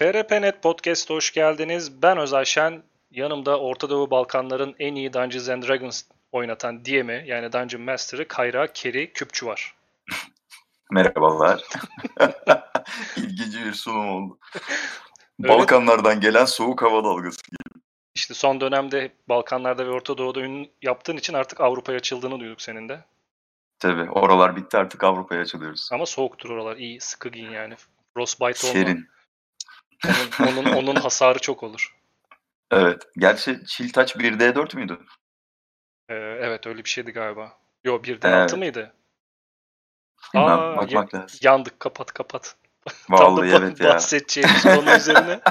FRP.net Podcast'a hoş geldiniz. Ben Özay Şen. Yanımda Orta Doğu Balkanların en iyi Dungeons and Dragons oynatan DM'i yani Dungeon Master'ı Kayra Keri Küpçü var. Merhabalar. İlginç bir sunum oldu. Balkanlardan gelen soğuk hava dalgası gibi. İşte son dönemde Balkanlarda ve Orta Doğu'da ün yaptığın için artık Avrupa'ya açıldığını duyduk senin de. Tabii oralar bitti artık Avrupa'ya açılıyoruz. Ama soğuktur oralar. İyi sıkı giyin yani. Frostbite olma. Serin. Onun, onun, onun hasarı çok olur. Evet. Gerçi Çiltaç 1D4 müydü? Ee, evet öyle bir şeydi galiba. Yo 1'den Evet. 6 mıydı? Bilmem, Aa, bakmak lazım. Yandık kapat kapat. Vallahi Tam da evet ya. bahsedeceğimiz konu üzerine.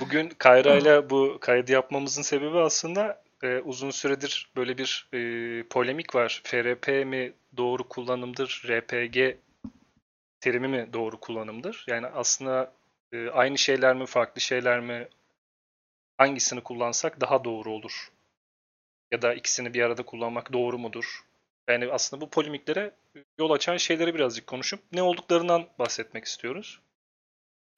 Bugün Kayra ile bu kaydı yapmamızın sebebi aslında e, uzun süredir böyle bir e, polemik var. FRP mi doğru kullanımdır, RPG terimi mi doğru kullanımdır? Yani aslında e, aynı şeyler mi, farklı şeyler mi, hangisini kullansak daha doğru olur? Ya da ikisini bir arada kullanmak doğru mudur? Yani aslında bu polemiklere yol açan şeyleri birazcık konuşup ne olduklarından bahsetmek istiyoruz.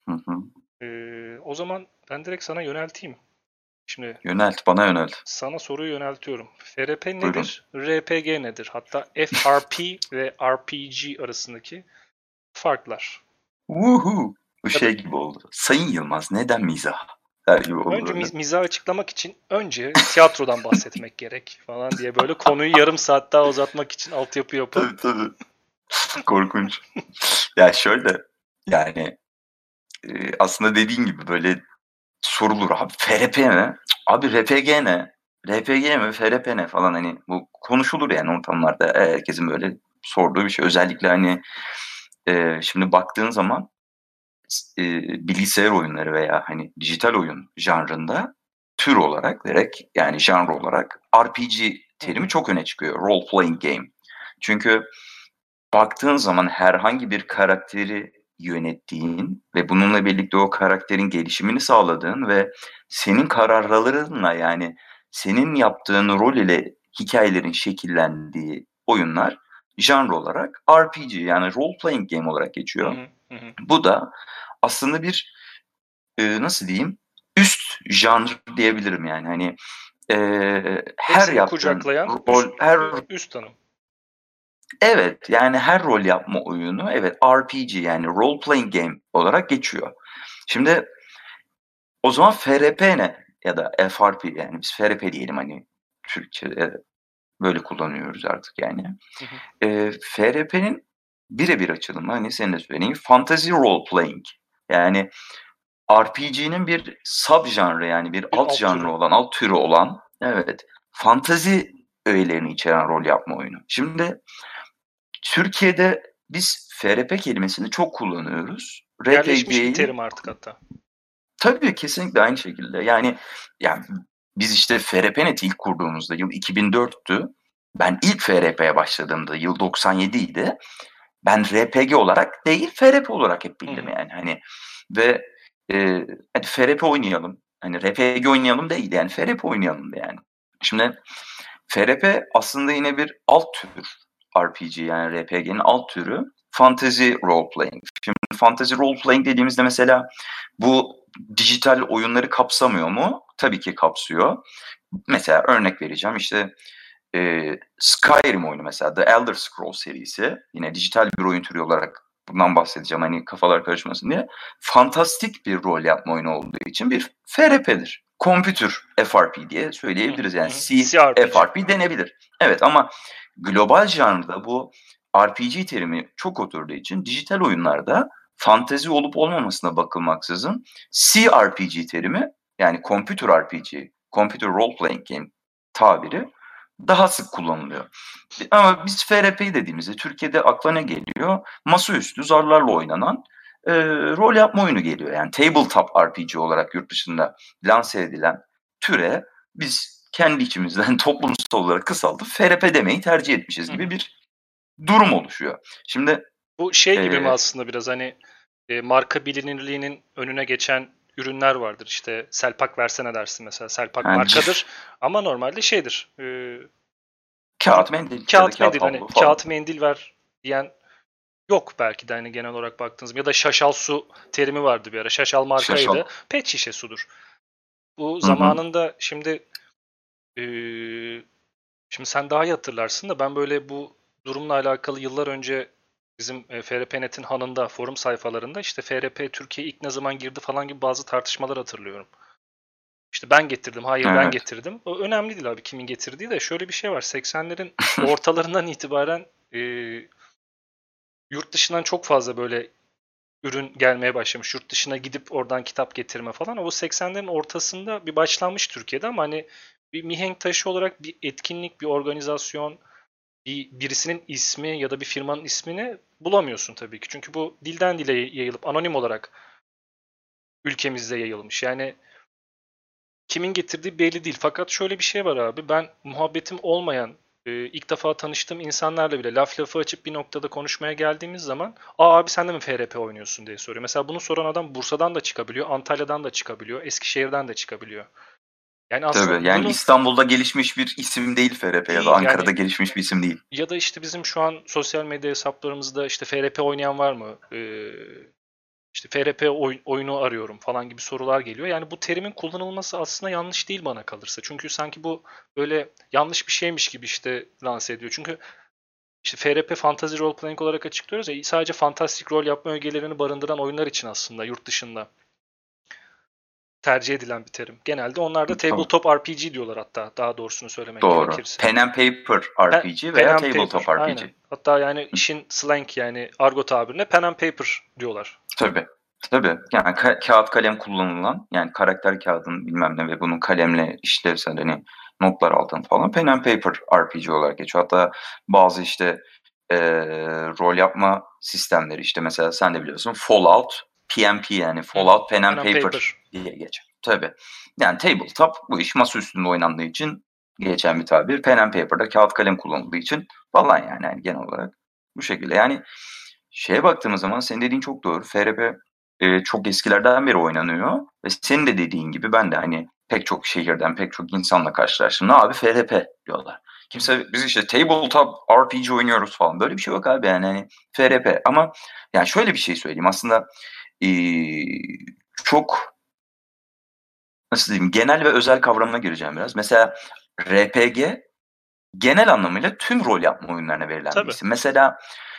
Hı hı. Ee, o zaman ben direkt sana yönelteyim. Şimdi Yönelt, bana yönelt. sana soruyu yöneltiyorum. FRP Buyurun. nedir? RPG nedir? Hatta FRP ve RPG arasındaki farklar. Woohoo! Bu Tabii. şey gibi oldu. Sayın Yılmaz neden mizah? Der gibi oldu. Önce böyle. miz- mizahı açıklamak için önce tiyatrodan bahsetmek gerek falan diye böyle konuyu yarım saat daha uzatmak için altyapı yapıp Tabii tabii. Korkunç. ya şöyle yani e, aslında dediğin gibi böyle sorulur abi FRP mi? Abi RPG ne? RPG mi? FRP ne falan hani bu konuşulur yani ortamlarda herkesin böyle sorduğu bir şey. Özellikle hani e, şimdi baktığın zaman e, bilgisayar oyunları veya hani dijital oyun janrında tür olarak direkt yani janr olarak RPG terimi çok öne çıkıyor. Role playing game. Çünkü baktığın zaman herhangi bir karakteri yönettiğin ve bununla birlikte o karakterin gelişimini sağladığın ve senin kararlarınla yani senin yaptığın rol ile hikayelerin şekillendiği oyunlar janr olarak RPG yani role playing game olarak geçiyor. Hı hı. Bu da aslında bir e, nasıl diyeyim üst janr diyebilirim yani hani e, her Hepsini yaptığın kucaklayan rol üst, her üst tanım. evet yani her rol yapma oyunu evet RPG yani role playing game olarak geçiyor. Şimdi o zaman FRP ne ya da FRP yani biz FRP diyelim hani Türkçe böyle kullanıyoruz artık yani. Hı hı. E, FRP'nin birebir açılımı hani senin de söylediğin fantasy role playing. Yani RPG'nin bir sub janrı yani bir, alt, alt janrı türü. olan, alt türü olan evet fantazi öğelerini içeren rol yapma oyunu. Şimdi Türkiye'de biz FRP kelimesini çok kullanıyoruz. Yerleşmiş bir terim artık hatta. Tabii kesinlikle aynı şekilde. Yani yani biz işte FRP.net ilk kurduğumuzda yıl 2004'tü. Ben ilk FRP'ye başladığımda yıl 97 idi. Ben RPG olarak değil FRP olarak hep bildim yani hani ve e, hadi FRP oynayalım. Hani RPG oynayalım değil yani FRP oynayalım yani. Şimdi FRP aslında yine bir alt tür RPG yani RPG'nin alt türü fantasy role playing. Şimdi fantasy role playing dediğimizde mesela bu dijital oyunları kapsamıyor mu? Tabii ki kapsıyor. Mesela örnek vereceğim işte e, Skyrim oyunu mesela The Elder Scrolls serisi yine dijital bir oyun türü olarak bundan bahsedeceğim hani kafalar karışmasın diye. Fantastik bir rol yapma oyunu olduğu için bir FRP'dir. Computer FRP diye söyleyebiliriz yani. C CRPG. FRP denebilir. Evet ama global janrda bu RPG terimi çok oturduğu için dijital oyunlarda fantezi olup olmamasına bakılmaksızın CRPG terimi yani Computer RPG, Computer Role Playing Game tabiri daha sık kullanılıyor. Ama biz FRP dediğimizde Türkiye'de akla ne geliyor? Masaüstü zarlarla oynanan e, rol yapma oyunu geliyor. Yani tabletop RPG olarak yurt dışında lanse edilen türe biz kendi içimizden toplumsal olarak kısaltıp FRP demeyi tercih etmişiz gibi bir durum oluşuyor. Şimdi Bu şey gibi mi Ee, aslında biraz hani e, marka bilinirliğinin önüne geçen ürünler vardır. İşte Selpak versene dersin mesela. Selpak Yani markadır ama normalde şeydir. e, kağıt mendil, kağıt mendil hani kağıt mendil ver diyen yok belki de hani genel olarak baktığınız ya da şaşal su terimi vardı bir ara. Şaşal markaydı. Şaşal. Pet şişe sudur. Bu hı. zamanında şimdi eee, şimdi sen daha iyi hatırlarsın da ben böyle bu durumla alakalı yıllar önce bizim e, FRP.net'in hanında forum sayfalarında işte FRP Türkiye ilk ne zaman girdi falan gibi bazı tartışmalar hatırlıyorum. İşte ben getirdim, hayır ben Evet. getirdim. O önemli değil abi kimin getirdiği de şöyle bir şey var. 80'lerin ortalarından itibaren e, yurt dışından çok fazla böyle ürün gelmeye başlamış. Yurt dışına gidip oradan kitap getirme falan. O 80'lerin ortasında bir başlanmış Türkiye'de ama hani bir mihenk taşı olarak bir etkinlik, bir organizasyon, bir birisinin ismi ya da bir firmanın ismini bulamıyorsun tabii ki. Çünkü bu dilden dile yayılıp anonim olarak ülkemizde yayılmış. Yani kimin getirdiği belli değil. Fakat şöyle bir şey var abi. Ben muhabbetim olmayan, e, ilk defa tanıştığım insanlarla bile laf lafı açıp bir noktada konuşmaya geldiğimiz zaman Aa abi sen de mi FRP oynuyorsun diye soruyor. Mesela bunu soran adam Bursa'dan da çıkabiliyor, Antalya'dan da çıkabiliyor, Eskişehir'den de çıkabiliyor. Yani aslında Tabii yani bunu- İstanbul'da gelişmiş bir isim değil FRP ya da Ankara'da yani- gelişmiş bir isim değil. ya da işte bizim şu an sosyal medya hesaplarımızda işte FRP oynayan var mı? Ee, işte FRP oy- oyunu arıyorum falan gibi sorular geliyor. Yani bu terimin kullanılması aslında yanlış değil bana kalırsa. Çünkü sanki bu böyle yanlış bir şeymiş gibi işte lanse ediyor. Çünkü işte FRP Fantasy Role Playing olarak açıklıyoruz ya sadece fantastik rol yapma ögelerini barındıran oyunlar için aslında yurt dışında tercih edilen bir terim. Genelde onlar da tabletop RPG diyorlar hatta daha doğrusunu söylemek Doğru. gerekirse. Pen and Paper RPG Pen veya and Tabletop paper, RPG. aynen. Hatta yani işin slang yani argo tabirine pen and paper diyorlar. Tabii. Tabii. Yani ka- kağıt kalem kullanılan yani karakter kağıdın bilmem ne ve bunun kalemle işlevsel hani notlar aldığın falan pen and paper RPG olarak geçiyor. Hatta bazı işte eee, rol yapma sistemleri işte mesela sen de biliyorsun Fallout PMP yani Fallout Pen and Pen and Paper, paper. diye geçer. Tabii. Yani tabletop bu iş masa üstünde oynandığı için geçen bir tabir. Pen and paper'da kağıt kalem kullanıldığı için falan yani, yani genel olarak bu şekilde. Yani şeye baktığımız zaman senin dediğin çok doğru. FRP e, çok eskilerden beri oynanıyor ve senin de dediğin gibi ben de hani pek çok şehirden pek çok insanla karşılaştım. Ne abi FRP diyorlar. Kimse biz işte tabletop RPG oynuyoruz falan. Böyle bir şey yok abi yani hani FRP. Ama yani şöyle bir şey söyleyeyim. Aslında e, çok nasıl diyeyim genel ve özel kavramına gireceğim biraz. Mesela RPG genel anlamıyla tüm rol yapma oyunlarına verilen Tabii. bir isim. Mesela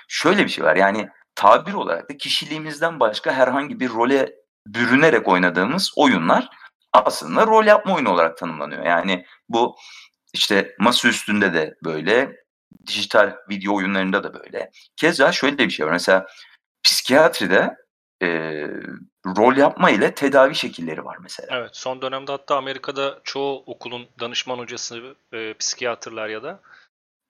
şöyle bir şey var yani tabir olarak da kişiliğimizden başka herhangi bir role bürünerek oynadığımız oyunlar aslında rol yapma oyunu olarak tanımlanıyor. Yani bu işte masa üstünde de böyle, dijital video oyunlarında da böyle. Keza şöyle bir şey var. Mesela psikiyatride e, rol yapma ile tedavi şekilleri var mesela. Evet, son dönemde hatta Amerika'da çoğu okulun danışman hocası, e, psikiyatrlar ya da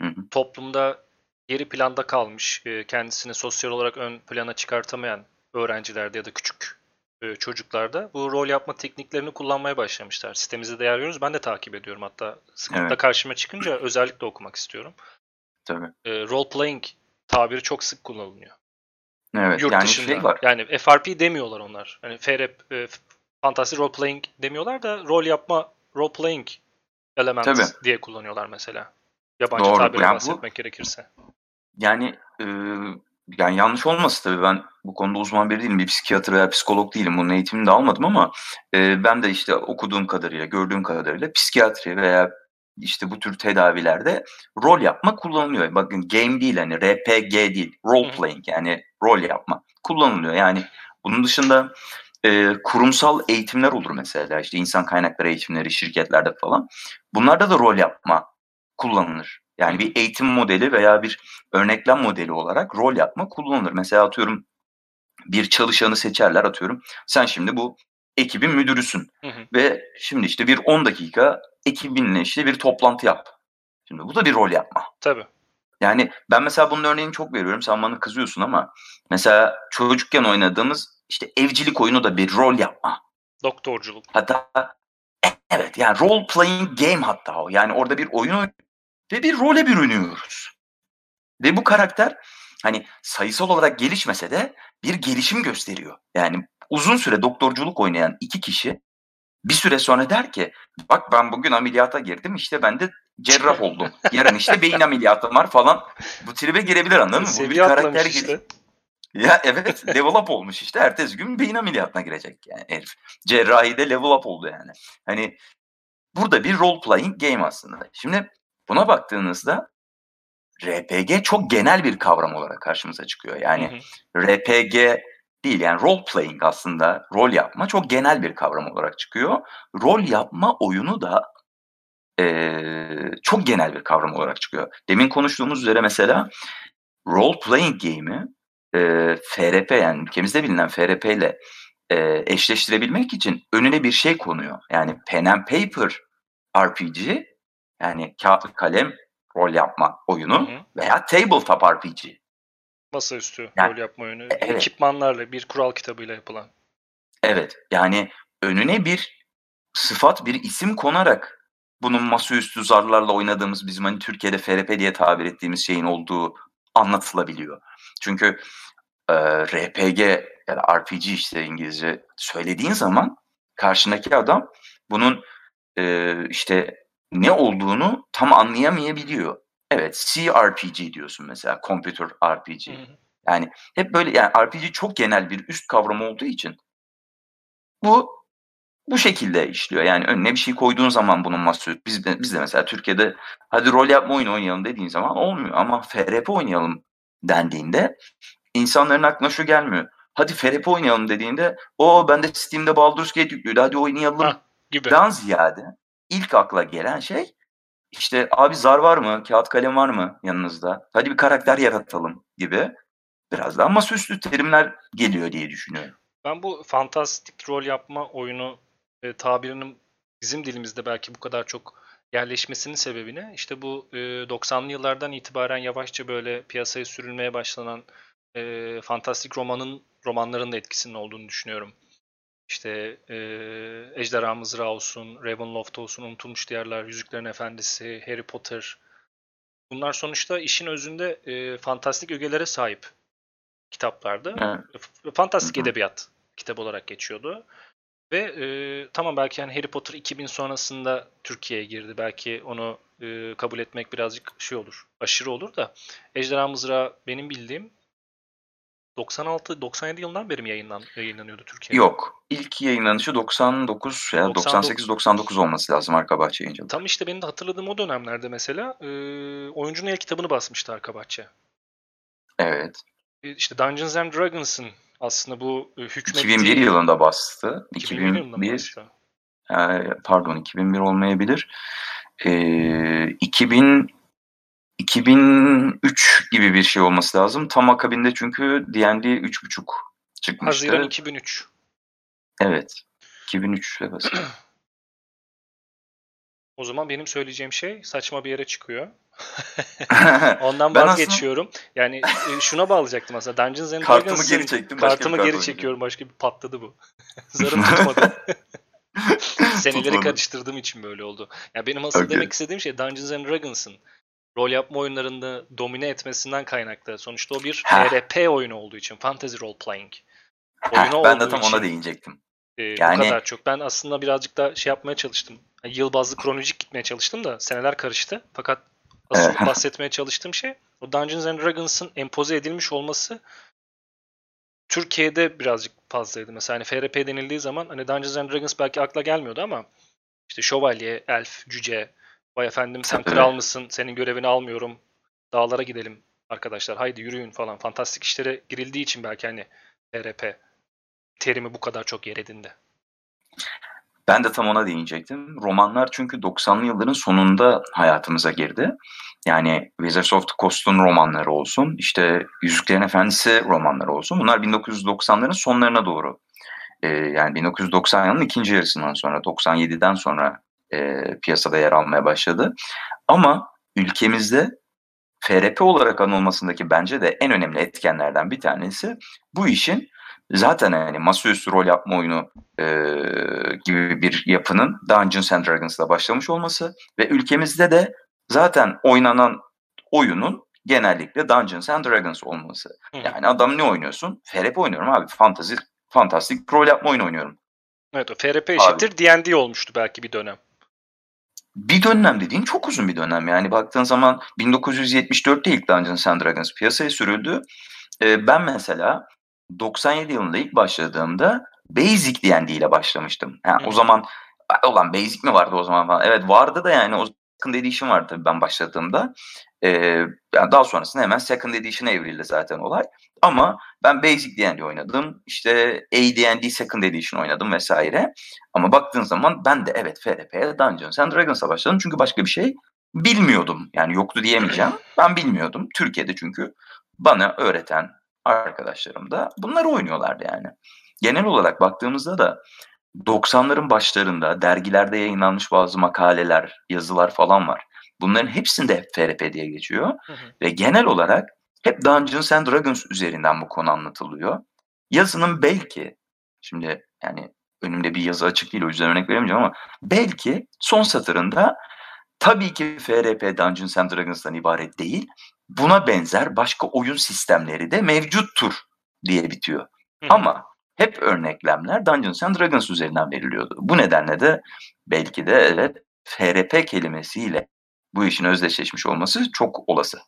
Hı hı. toplumda geri planda kalmış, e, kendisini sosyal olarak ön plana çıkartamayan öğrencilerde ya da küçük e, çocuklarda bu rol yapma tekniklerini kullanmaya başlamışlar. Sitemizde de yer. Ben de takip ediyorum hatta. Sıklıkla Evet. karşıma çıkınca özellikle okumak istiyorum. Tabii. E, role playing tabiri çok sık kullanılıyor. Evet. Yurt yani dışında. şey var. Yani FRP demiyorlar onlar. Yani FRP, e, Fantasy Role Playing demiyorlar da rol yapma, role playing elements Tabii. diye kullanıyorlar mesela. Yabancı Doğru. tabirle Yani bu- bahsetmek gerekirse. Yani e, yani yanlış olmasın tabii ben bu konuda uzman biri değilim. Bir psikiyatr veya psikolog değilim. Bunun eğitimini de almadım ama e, ben de işte okuduğum kadarıyla, gördüğüm kadarıyla psikiyatri veya işte bu tür tedavilerde rol yapma kullanılıyor. Bakın game değil hani RPG değil. Role playing yani rol yapma kullanılıyor. Yani bunun dışında e, kurumsal eğitimler olur mesela. işte insan kaynakları eğitimleri şirketlerde falan. Bunlarda da rol yapma kullanılır. Yani bir eğitim modeli veya bir örneklem modeli olarak rol yapma kullanılır. Mesela atıyorum bir çalışanı seçerler atıyorum. Sen şimdi bu ekibin müdürüsün Hı hı. ve şimdi işte bir 10 dakika ekibinle işte bir toplantı yap. Şimdi bu da bir rol yapma. Tabii. Yani ben mesela bunun örneğini çok veriyorum. Sen bana kızıyorsun ama mesela çocukken oynadığımız işte evcilik oyunu da bir rol yapma. Doktorculuk. Hatta evet yani role playing game hatta o. Yani orada bir oyun ve bir role bürünüyoruz. Ve bu karakter hani sayısal olarak gelişmese de bir gelişim gösteriyor. Yani uzun süre doktorculuk oynayan iki kişi bir süre sonra der ki bak ben bugün ameliyata girdim işte ben de cerrah oldum. Yarın işte beyin ameliyatım var falan. Bu tribe girebilir anladın mı? Bu bir Seviye karakter işte. Ya evet level up olmuş işte. Ertesi gün beyin ameliyatına girecek yani herif. Cerrahide level up oldu yani. Hani burada bir role playing game aslında. Şimdi buna baktığınızda RPG çok genel bir kavram olarak karşımıza çıkıyor. Yani hı hı. RPG değil yani role playing aslında rol yapma çok genel bir kavram olarak çıkıyor. Rol yapma oyunu da e, çok genel bir kavram olarak çıkıyor. Demin konuştuğumuz üzere mesela role playing game'i e, FRP yani ülkemizde bilinen FRP ile e, eşleştirebilmek için önüne bir şey konuyor. Yani pen and paper RPG yani kağıt kalem rol yapma oyunu hı hı. veya tabletop RPG. Masaüstü yani, rol yapma oyunu. Evet. Ekipmanlarla bir kural kitabıyla yapılan. Evet yani önüne bir sıfat bir isim konarak bunun masaüstü zarlarla oynadığımız bizim hani Türkiye'de FRP diye tabir ettiğimiz şeyin olduğu anlatılabiliyor. Çünkü e, RPG ya da RPG işte İngilizce söylediğin zaman karşındaki adam bunun e, işte ne olduğunu tam anlayamayabiliyor. Evet CRPG diyorsun mesela Computer RPG. Yani hep böyle yani RPG çok genel bir üst kavram olduğu için bu bu şekilde işliyor. Yani önüne bir şey koyduğun zaman bunun masa biz de, biz de mesela Türkiye'de hadi rol yapma oyunu oynayalım dediğin zaman olmuyor ama FRP oynayalım dendiğinde insanların aklına şu gelmiyor. Hadi FRP oynayalım dediğinde o ben de Steam'de Baldur's Gate yüklüydü hadi oynayalım ha, gibi. Dan ziyade ilk akla gelen şey işte abi zar var mı? Kağıt kalem var mı yanınızda? Hadi bir karakter yaratalım gibi. Biraz daha masaüstü terimler geliyor diye düşünüyorum. Ben bu fantastik rol yapma oyunu e, tabirinin bizim dilimizde belki bu kadar çok yerleşmesinin sebebini işte bu e, 90'lı yıllardan itibaren yavaşça böyle piyasaya sürülmeye başlanan e, fantastik romanın romanların da etkisinin olduğunu düşünüyorum. İşte e, Ejderha Mızrağı olsun, Ravenloft olsun, Unutulmuş Diyarlar, Yüzüklerin Efendisi, Harry Potter. Bunlar sonuçta işin özünde e, fantastik ögelere sahip kitaplardı. Evet. Fantastik edebiyat kitap olarak geçiyordu. Ve e, tamam belki yani Harry Potter 2000 sonrasında Türkiye'ye girdi. Belki onu e, kabul etmek birazcık şey olur, aşırı olur da Ejderha Mızrağı benim bildiğim 96-97 yılından beri mi yayınlan, yayınlanıyordu Türkiye'de? Yok. İlk yayınlanışı 99 ya 98-99 olması lazım Arka Bahçe yayıncılığı. Tam işte benim de hatırladığım o dönemlerde mesela e, oyuncunun el kitabını basmıştı Arka Bahçe. Evet. E, işte Dungeons and Dragons'ın aslında bu e, hükmettiği... 2001 yılında bastı. 2001, 2001 bastı. E, pardon 2001 olmayabilir. E, 2000 2003 gibi bir şey olması lazım. Tam akabinde çünkü D&D 3.5 çıkmıştı. Haziran 2003. Evet. 2003 evet. o zaman benim söyleyeceğim şey saçma bir yere çıkıyor. Ondan vazgeçiyorum. Aslında... Yani e, şuna bağlayacaktım aslında. Dungeons and Dragons'ın kartımı geri çektim. Kartımı geri çekiyorum. Başka bir patladı bu. Zarım tutmadı. Seneleri karıştırdığım için böyle oldu. Yani benim asıl okay. demek istediğim şey Dungeons and Dragons'ın rol yapma oyunlarında domine etmesinden kaynaklı. Sonuçta o bir FRP oyunu olduğu için. Fantasy Role Playing. Oyunu ben de tam için, ona değinecektim. E, yani... Bu kadar çok. Ben aslında birazcık da şey yapmaya çalıştım. Yani yıl bazlı kronolojik gitmeye çalıştım da seneler karıştı. Fakat asıl bahsetmeye çalıştığım şey o Dungeons and Dragons'ın empoze edilmiş olması Türkiye'de birazcık fazlaydı. Mesela hani FRP denildiği zaman hani Dungeons and Dragons belki akla gelmiyordu ama işte şövalye, elf, cüce, Vay efendim sen kral mısın? Senin görevini almıyorum. Dağlara gidelim arkadaşlar. Haydi yürüyün falan. Fantastik işlere girildiği için belki hani RP terimi bu kadar çok yer edindi. Ben de tam ona değinecektim. Romanlar çünkü 90'lı yılların sonunda hayatımıza girdi. Yani Wizards of the Coast'un romanları olsun, işte Yüzüklerin Efendisi romanları olsun. Bunlar 1990'ların sonlarına doğru. Ee, yani 1990 yılının ikinci yarısından sonra, 97'den sonra e, piyasada yer almaya başladı. Ama ülkemizde FRP olarak anılmasındaki bence de en önemli etkenlerden bir tanesi bu işin zaten yani masaüstü rol yapma oyunu e, gibi bir yapının Dungeons and Dragons'la başlamış olması ve ülkemizde de zaten oynanan oyunun genellikle Dungeons and Dragons olması. Hı. Yani adam ne oynuyorsun? FRP oynuyorum abi. Fantasy, fantastik rol yapma oyunu oynuyorum. Evet o FRP eşittir D&D olmuştu belki bir dönem bir dönem dediğin çok uzun bir dönem. Yani baktığın zaman 1974'te ilk Dungeons and Dragons piyasaya sürüldü. e, ben mesela 97 yılında ilk başladığımda Basic D&D ile başlamıştım. Yani o zaman olan Basic mi vardı o zaman falan? Evet vardı da yani o Second Edition vardı tabii ben başladığımda. Ee, yani daha sonrasında hemen Second Edition'a evrildi zaten olay. Ama ben Basic D&D oynadım. İşte AD&D Second Edition oynadım vesaire. Ama baktığın zaman ben de evet FRP'ye Dungeons and Dragons'a başladım. Çünkü başka bir şey bilmiyordum. Yani yoktu diyemeyeceğim. Ben bilmiyordum. Türkiye'de çünkü bana öğreten arkadaşlarım da bunları oynuyorlardı yani. Genel olarak baktığımızda da 90'ların başlarında dergilerde yayınlanmış bazı makaleler, yazılar falan var. Bunların hepsinde FRP diye geçiyor. Hı hı. Ve genel olarak hep Dungeons and Dragons üzerinden bu konu anlatılıyor. Yazının belki, şimdi yani önümde bir yazı açık değil o yüzden örnek veremeyeceğim ama belki son satırında tabii ki FRP Dungeons and Dragons'tan ibaret değil. Buna benzer başka oyun sistemleri de mevcuttur diye bitiyor. Hı. Ama hep örneklemler Dungeons and Dragons üzerinden veriliyordu. Bu nedenle de belki de evet FRP kelimesiyle bu işin özdeşleşmiş olması çok olası.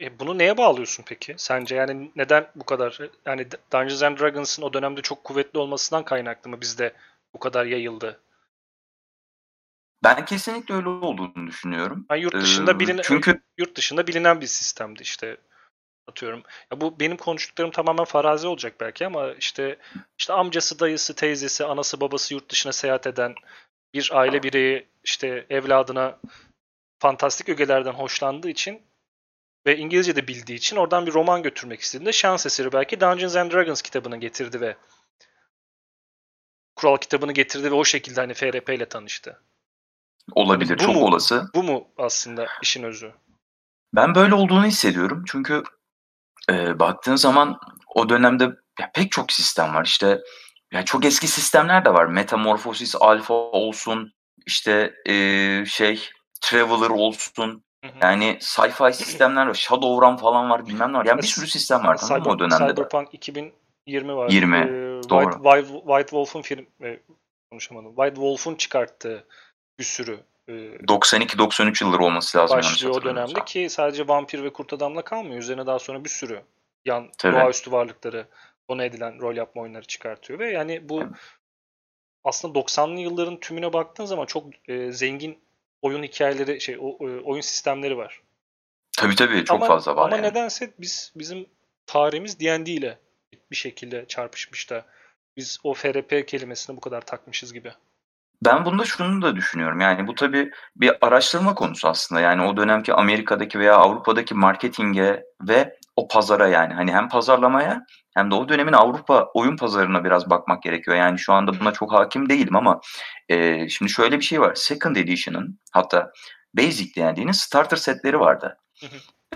E bunu neye bağlıyorsun peki? Sence yani neden bu kadar yani Dungeons and Dragons'ın o dönemde çok kuvvetli olmasından kaynaklı mı bizde bu kadar yayıldı? Ben kesinlikle öyle olduğunu düşünüyorum. Yani yurt dışında ee, bilinen çünkü yurt dışında bilinen bir sistemdi işte atıyorum. Ya bu benim konuştuklarım tamamen farazi olacak belki ama işte işte amcası, dayısı, teyzesi, anası, babası yurt dışına seyahat eden bir aile bireyi işte evladına fantastik ögelerden hoşlandığı için ve İngilizce de bildiği için oradan bir roman götürmek istediğinde şans eseri belki Dungeons and Dragons kitabını getirdi ve kural kitabını getirdi ve o şekilde hani FRP ile tanıştı. Olabilir, bu çok mu, olası. Bu mu aslında işin özü? Ben böyle olduğunu hissediyorum. Çünkü e, baktığın zaman o dönemde ya pek çok sistem var. İşte ya çok eski sistemler de var. Metamorphosis Alpha olsun, işte e, şey Traveler olsun. Yani sci-fi sistemler var. Shadowrun falan var bilmem ne var. Yani bir sürü sistem var tamam mı o dönemde Cyberpunk de. 2020 var. 20. Ee, doğru. White, White, White Wolf'un film e, konuşamadım. White Wolf'un çıkarttığı bir sürü 92-93 yılları olması lazım. Başlıyor o dönemde ki sadece vampir ve kurt adamla kalmıyor. Üzerine daha sonra bir sürü yan Tabii. doğaüstü varlıkları konu edilen rol yapma oyunları çıkartıyor ve yani bu aslında 90'lı yılların tümüne baktığın zaman çok e, zengin oyun hikayeleri şey o, e, oyun sistemleri var. Tabii tabii çok ama, fazla var. Ama yani. nedense biz bizim tarihimiz D&D ile bir şekilde çarpışmış da biz o FRP kelimesini bu kadar takmışız gibi. Ben bunda şunu da düşünüyorum. Yani bu tabii bir araştırma konusu aslında. Yani o dönemki Amerika'daki veya Avrupa'daki marketinge ve o pazara yani hani hem pazarlamaya hem de o dönemin Avrupa oyun pazarına biraz bakmak gerekiyor. Yani şu anda buna çok hakim değilim ama e, şimdi şöyle bir şey var. Second Edition'ın hatta Basic dendiğiniz starter setleri vardı.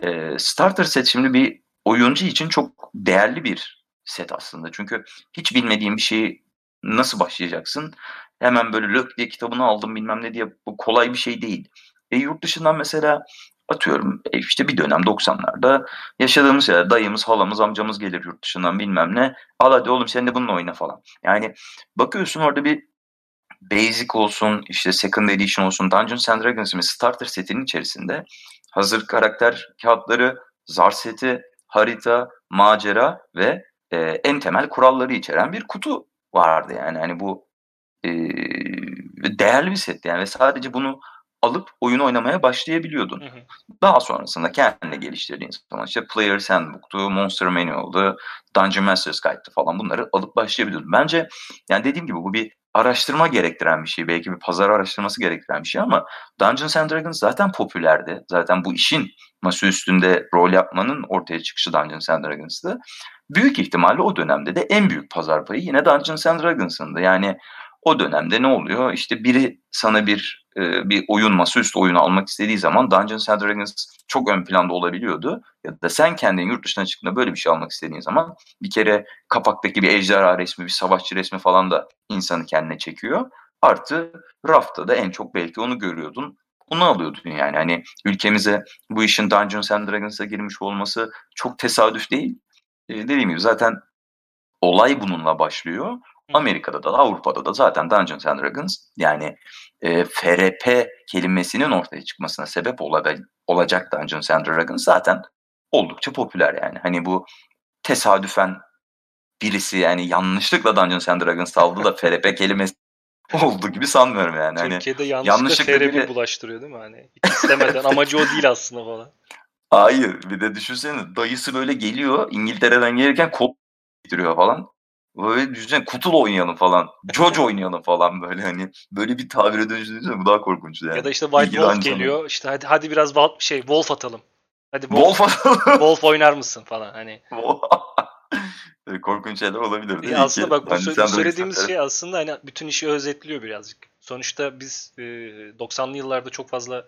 e, starter set şimdi bir oyuncu için çok değerli bir set aslında. Çünkü hiç bilmediğin bir şeyi nasıl başlayacaksın? Hemen böyle lök diye kitabını aldım bilmem ne diye bu kolay bir şey değil. E, yurt dışından mesela atıyorum e, işte bir dönem 90'larda yaşadığımız şeyler dayımız, halamız, amcamız gelir yurt dışından bilmem ne. Al hadi oğlum sen de bununla oyna falan. Yani bakıyorsun orada bir Basic olsun, işte Second Edition olsun, Dungeons and Dragons gibi starter setinin içerisinde hazır karakter kağıtları, zar seti, harita, macera ve e, en temel kuralları içeren bir kutu vardı yani. Hani bu e, değerli bir set yani ve sadece bunu alıp oyun oynamaya başlayabiliyordun. Hı hı. Daha sonrasında kendine geliştirdiğin zaman işte Player's Handbook'tu, Monster Manual'dı, Dungeon Master's Guide'dı falan bunları alıp başlayabiliyordun. Bence yani dediğim gibi bu bir araştırma gerektiren bir şey. Belki bir pazar araştırması gerektiren bir şey ama Dungeons and Dragons zaten popülerdi. Zaten bu işin masa üstünde rol yapmanın ortaya çıkışı Dungeons and Dragons'tı. Büyük ihtimalle o dönemde de en büyük pazar payı yine Dungeons and Dragons'ındı. Yani o dönemde ne oluyor? İşte biri sana bir e, bir oyun masaüstü oyunu almak istediği zaman Dungeons and Dragons çok ön planda olabiliyordu. Ya da sen kendin yurt dışına çıktığında böyle bir şey almak istediğin zaman bir kere kapaktaki bir ejderha resmi, bir savaşçı resmi falan da insanı kendine çekiyor. Artı rafta da en çok belki onu görüyordun. Onu alıyordun yani. Hani ülkemize bu işin Dungeons and Dragons'a girmiş olması çok tesadüf değil. E, dediğim gibi zaten olay bununla başlıyor. Amerika'da da Avrupa'da da zaten Dungeons and Dragons yani e, FRP kelimesinin ortaya çıkmasına sebep olacak Dungeons and Dragons zaten oldukça popüler yani. Hani bu tesadüfen birisi yani yanlışlıkla Dungeons and Dragons aldı da FRP kelimesi oldu gibi sanmıyorum yani. Hani Türkiye'de yanlışlıkla, yanlışlıkla FRP biri... bulaştırıyor değil mi? Hani istemeden amacı o değil aslında falan. Hayır bir de düşünsene dayısı böyle geliyor İngiltere'den gelirken kol getiriyor falan. Böyle düşünsene kutul oynayalım falan. Jojo oynayalım falan böyle hani. Böyle bir tabire dönüştüğünde bu daha korkunç yani. Ya da işte White Wolf geliyor. İşte hadi hadi biraz Wolf, şey Wolf atalım. Hadi Wolf, Wolf atalım. Wolf oynar mısın falan hani. korkunç şeyler olabilir değil ya Aslında bak bu sö- söylediğimiz şey aslında hani bütün işi özetliyor birazcık. Sonuçta biz e, 90'lı yıllarda çok fazla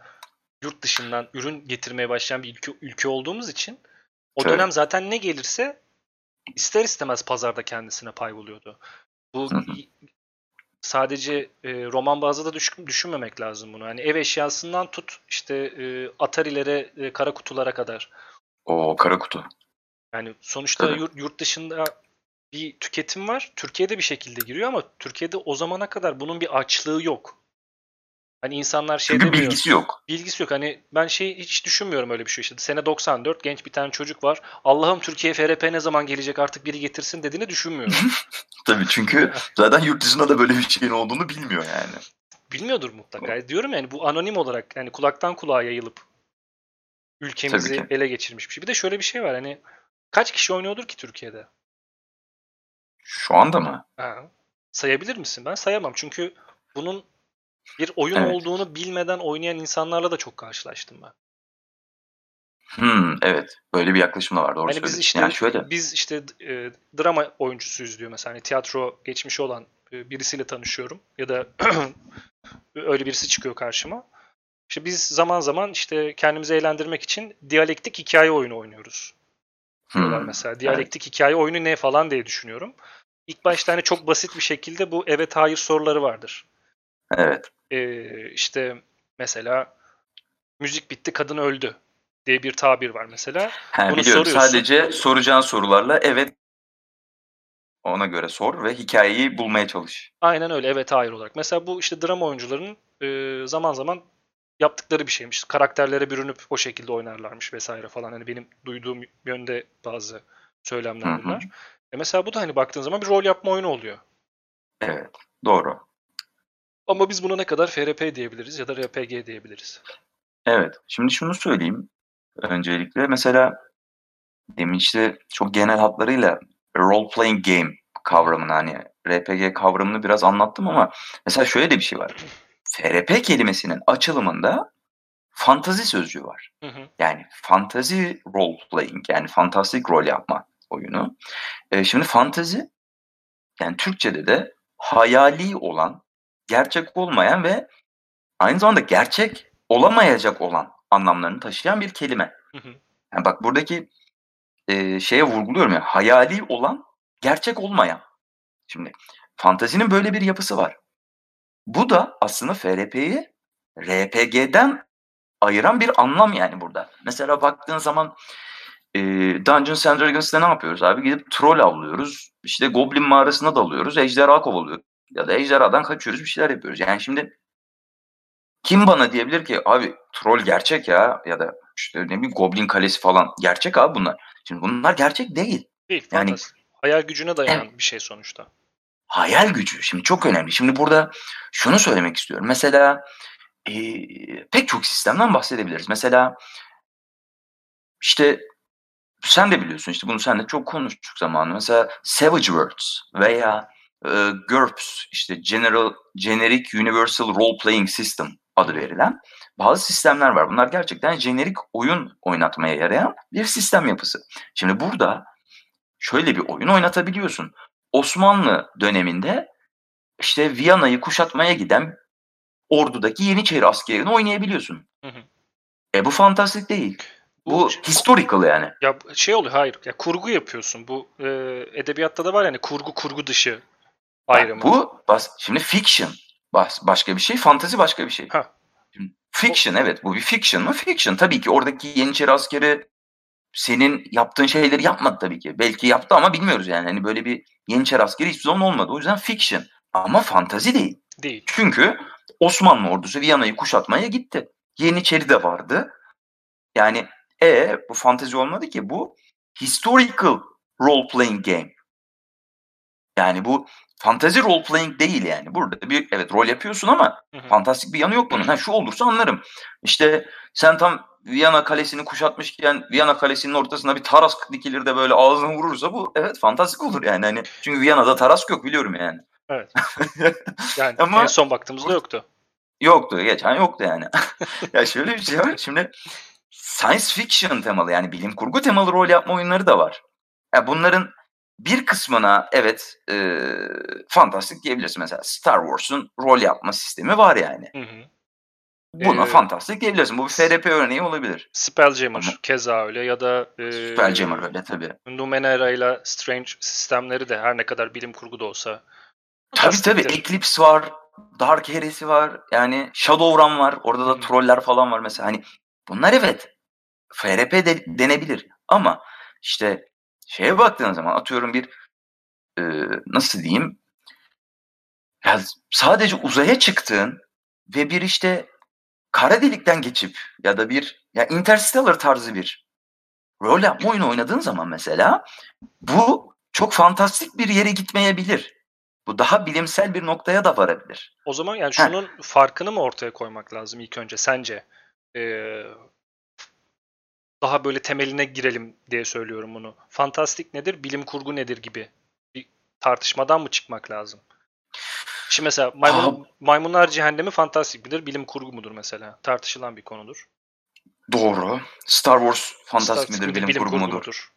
yurt dışından ürün getirmeye başlayan bir ülke, ülke olduğumuz için o Tabii. dönem zaten ne gelirse ister istemez pazarda kendisine pay buluyordu. Bu sadece e, roman bazlı da düş, düşünmemek lazım bunu. Hani ev eşyasından tut işte e, Atari'lere, e, kara kutulara kadar. O kara kutu. Yani sonuçta yurt, yurt dışında bir tüketim var. Türkiye'de bir şekilde giriyor ama Türkiye'de o zamana kadar bunun bir açlığı yok. Hani insanlar şey Çünkü demiyor. bilgisi yok. Bilgisi yok. Hani ben şey hiç düşünmüyorum öyle bir şey. İşte sene 94 genç bir tane çocuk var. Allah'ım Türkiye FRP ne zaman gelecek artık biri getirsin dediğini düşünmüyorum. Tabii çünkü zaten yurt dışında da böyle bir şeyin olduğunu bilmiyor yani. Bilmiyordur mutlaka. Diyorum yani bu anonim olarak yani kulaktan kulağa yayılıp ülkemizi ele geçirmiş bir şey. Bir de şöyle bir şey var hani kaç kişi oynuyordur ki Türkiye'de? Şu anda mı? Ha. Sayabilir misin? Ben sayamam çünkü bunun bir oyun evet. olduğunu bilmeden oynayan insanlarla da çok karşılaştım ben. Hmm, evet. Böyle bir yaklaşım da var. Doğru hani biz işte, yani şöyle. Biz işte e, drama oyuncusuyuz diyor mesela. Hani tiyatro geçmişi olan e, birisiyle tanışıyorum. Ya da öyle birisi çıkıyor karşıma. İşte biz zaman zaman işte kendimizi eğlendirmek için diyalektik hikaye oyunu oynuyoruz. Diyorlar hmm, mesela. Diyalektik evet. hikaye oyunu ne falan diye düşünüyorum. İlk başta hani çok basit bir şekilde bu evet hayır soruları vardır. Evet. Ee, işte mesela müzik bitti kadın öldü diye bir tabir var mesela. He, Bunu biliyorum. soruyorsun. Sadece soracağın sorularla evet ona göre sor ve hikayeyi bulmaya çalış. Aynen öyle evet hayır olarak. Mesela bu işte drama oyuncuların e, zaman zaman yaptıkları bir şeymiş. Karakterlere bürünüp o şekilde oynarlarmış vesaire falan. Hani benim duyduğum yönde bazı söylemler bunlar. E mesela bu da hani baktığın zaman bir rol yapma oyunu oluyor. Evet doğru. Ama biz buna ne kadar FRP diyebiliriz ya da RPG diyebiliriz. Evet. Şimdi şunu söyleyeyim öncelikle. Mesela demin işte çok genel hatlarıyla role playing game kavramını hani RPG kavramını biraz anlattım ama mesela şöyle de bir şey var. FRP kelimesinin açılımında fantazi sözcüğü var. Hı hı. Yani fantazi role playing yani fantastik rol yapma oyunu. Ee, şimdi fantazi yani Türkçe'de de hayali olan gerçek olmayan ve aynı zamanda gerçek olamayacak olan anlamlarını taşıyan bir kelime. Hı hı. Yani bak buradaki e, şeye vurguluyorum ya hayali olan gerçek olmayan. Şimdi fantazinin böyle bir yapısı var. Bu da aslında FRP'yi RPG'den ayıran bir anlam yani burada. Mesela baktığın zaman e, Dungeons and Dragons'ta ne yapıyoruz abi? Gidip troll avlıyoruz. İşte Goblin mağarasına dalıyoruz. Ejderha kovalıyoruz ya da ejderhadan kaçıyoruz bir şeyler yapıyoruz. Yani şimdi kim bana diyebilir ki abi troll gerçek ya ya da işte ne bileyim Goblin Kalesi falan gerçek abi bunlar. Şimdi bunlar gerçek değil. Değil. Yani fantezi. hayal gücüne dayanan evet. bir şey sonuçta. Hayal gücü şimdi çok önemli. Şimdi burada şunu söylemek istiyorum. Mesela e, pek çok sistemden bahsedebiliriz. Mesela işte sen de biliyorsun işte bunu sen de çok konuştuk zamanı. Mesela Savage Worlds veya e, GURPS işte General Generic Universal Role Playing System adı verilen bazı sistemler var. Bunlar gerçekten jenerik oyun oynatmaya yarayan bir sistem yapısı. Şimdi burada şöyle bir oyun oynatabiliyorsun. Osmanlı döneminde işte Viyana'yı kuşatmaya giden ordudaki Yeniçeri askerini oynayabiliyorsun. Hı hı. E bu fantastik değil. Bu, bu historical yani. Ya şey oluyor hayır. Ya kurgu yapıyorsun. Bu e, edebiyatta da var yani kurgu kurgu dışı ayrımı. bu bas, şimdi fiction bas, başka bir şey, fantazi başka bir şey. Ha. Şimdi, fiction evet bu bir fiction mı? Fiction. Tabii ki oradaki Yeniçeri askeri senin yaptığın şeyleri yapmadı tabii ki. Belki yaptı ama bilmiyoruz yani. Hani böyle bir Yeniçeri askeri hiçbir zaman olmadı. O yüzden fiction. Ama fantazi değil. Değil. Çünkü Osmanlı ordusu Viyana'yı kuşatmaya gitti. Yeniçeri de vardı. Yani E bu fantezi olmadı ki bu historical role playing game. Yani bu fantazi role playing değil yani. Burada bir evet rol yapıyorsun ama Hı hı. fantastik bir yanı yok bunun. Ha şu olursa anlarım. İşte sen tam Viyana Kalesi'ni kuşatmışken Viyana Kalesi'nin ortasına bir taras dikilir de böyle ağzına vurursa bu evet fantastik olur yani. Hani çünkü Viyana'da taras yok biliyorum yani. Evet. Yani Ama- en son baktığımızda yoktu. Yoktu. Geçen yoktu yani. ya şöyle bir şey var. Şimdi science fiction temalı yani bilim kurgu temalı rol yapma oyunları da var. Ya bunların bir kısmına evet e, fantastik diyebilirsin. Mesela Star Wars'un rol yapma sistemi var yani. Hı hı. Buna Ee, fantastik diyebilirsin. Bu bir FRP örneği olabilir. Spelljammer Ama- keza öyle ya da e, Spelljammer öyle tabii. Numenera ile Strange sistemleri de her ne kadar bilim kurgu da olsa Tabii tabii. Eclipse var. Dark Heresy var. Yani Shadowrun var. Orada da troller falan var mesela. Hani bunlar evet. FRP de, denebilir. Ama işte şeye baktığın zaman atıyorum bir e, nasıl diyeyim ya sadece uzaya çıktığın ve bir işte kara delikten geçip ya da bir ya Interstellar tarzı bir rol yapma oyunu oynadığın zaman mesela bu çok fantastik bir yere gitmeyebilir. Bu daha bilimsel bir noktaya da varabilir. O zaman yani Heh. şunun farkını mı ortaya koymak lazım ilk önce sence? Ee, daha böyle temeline girelim diye söylüyorum bunu. Fantastik nedir, bilim kurgu nedir gibi bir tartışmadan mı çıkmak lazım? Şimdi mesela maymun, maymunlar cehennemi fantastik midir, bilim kurgu mudur mesela? Tartışılan bir konudur. Doğru. Star Wars fantastik Fantastik midir, bilim, kurgu mudur?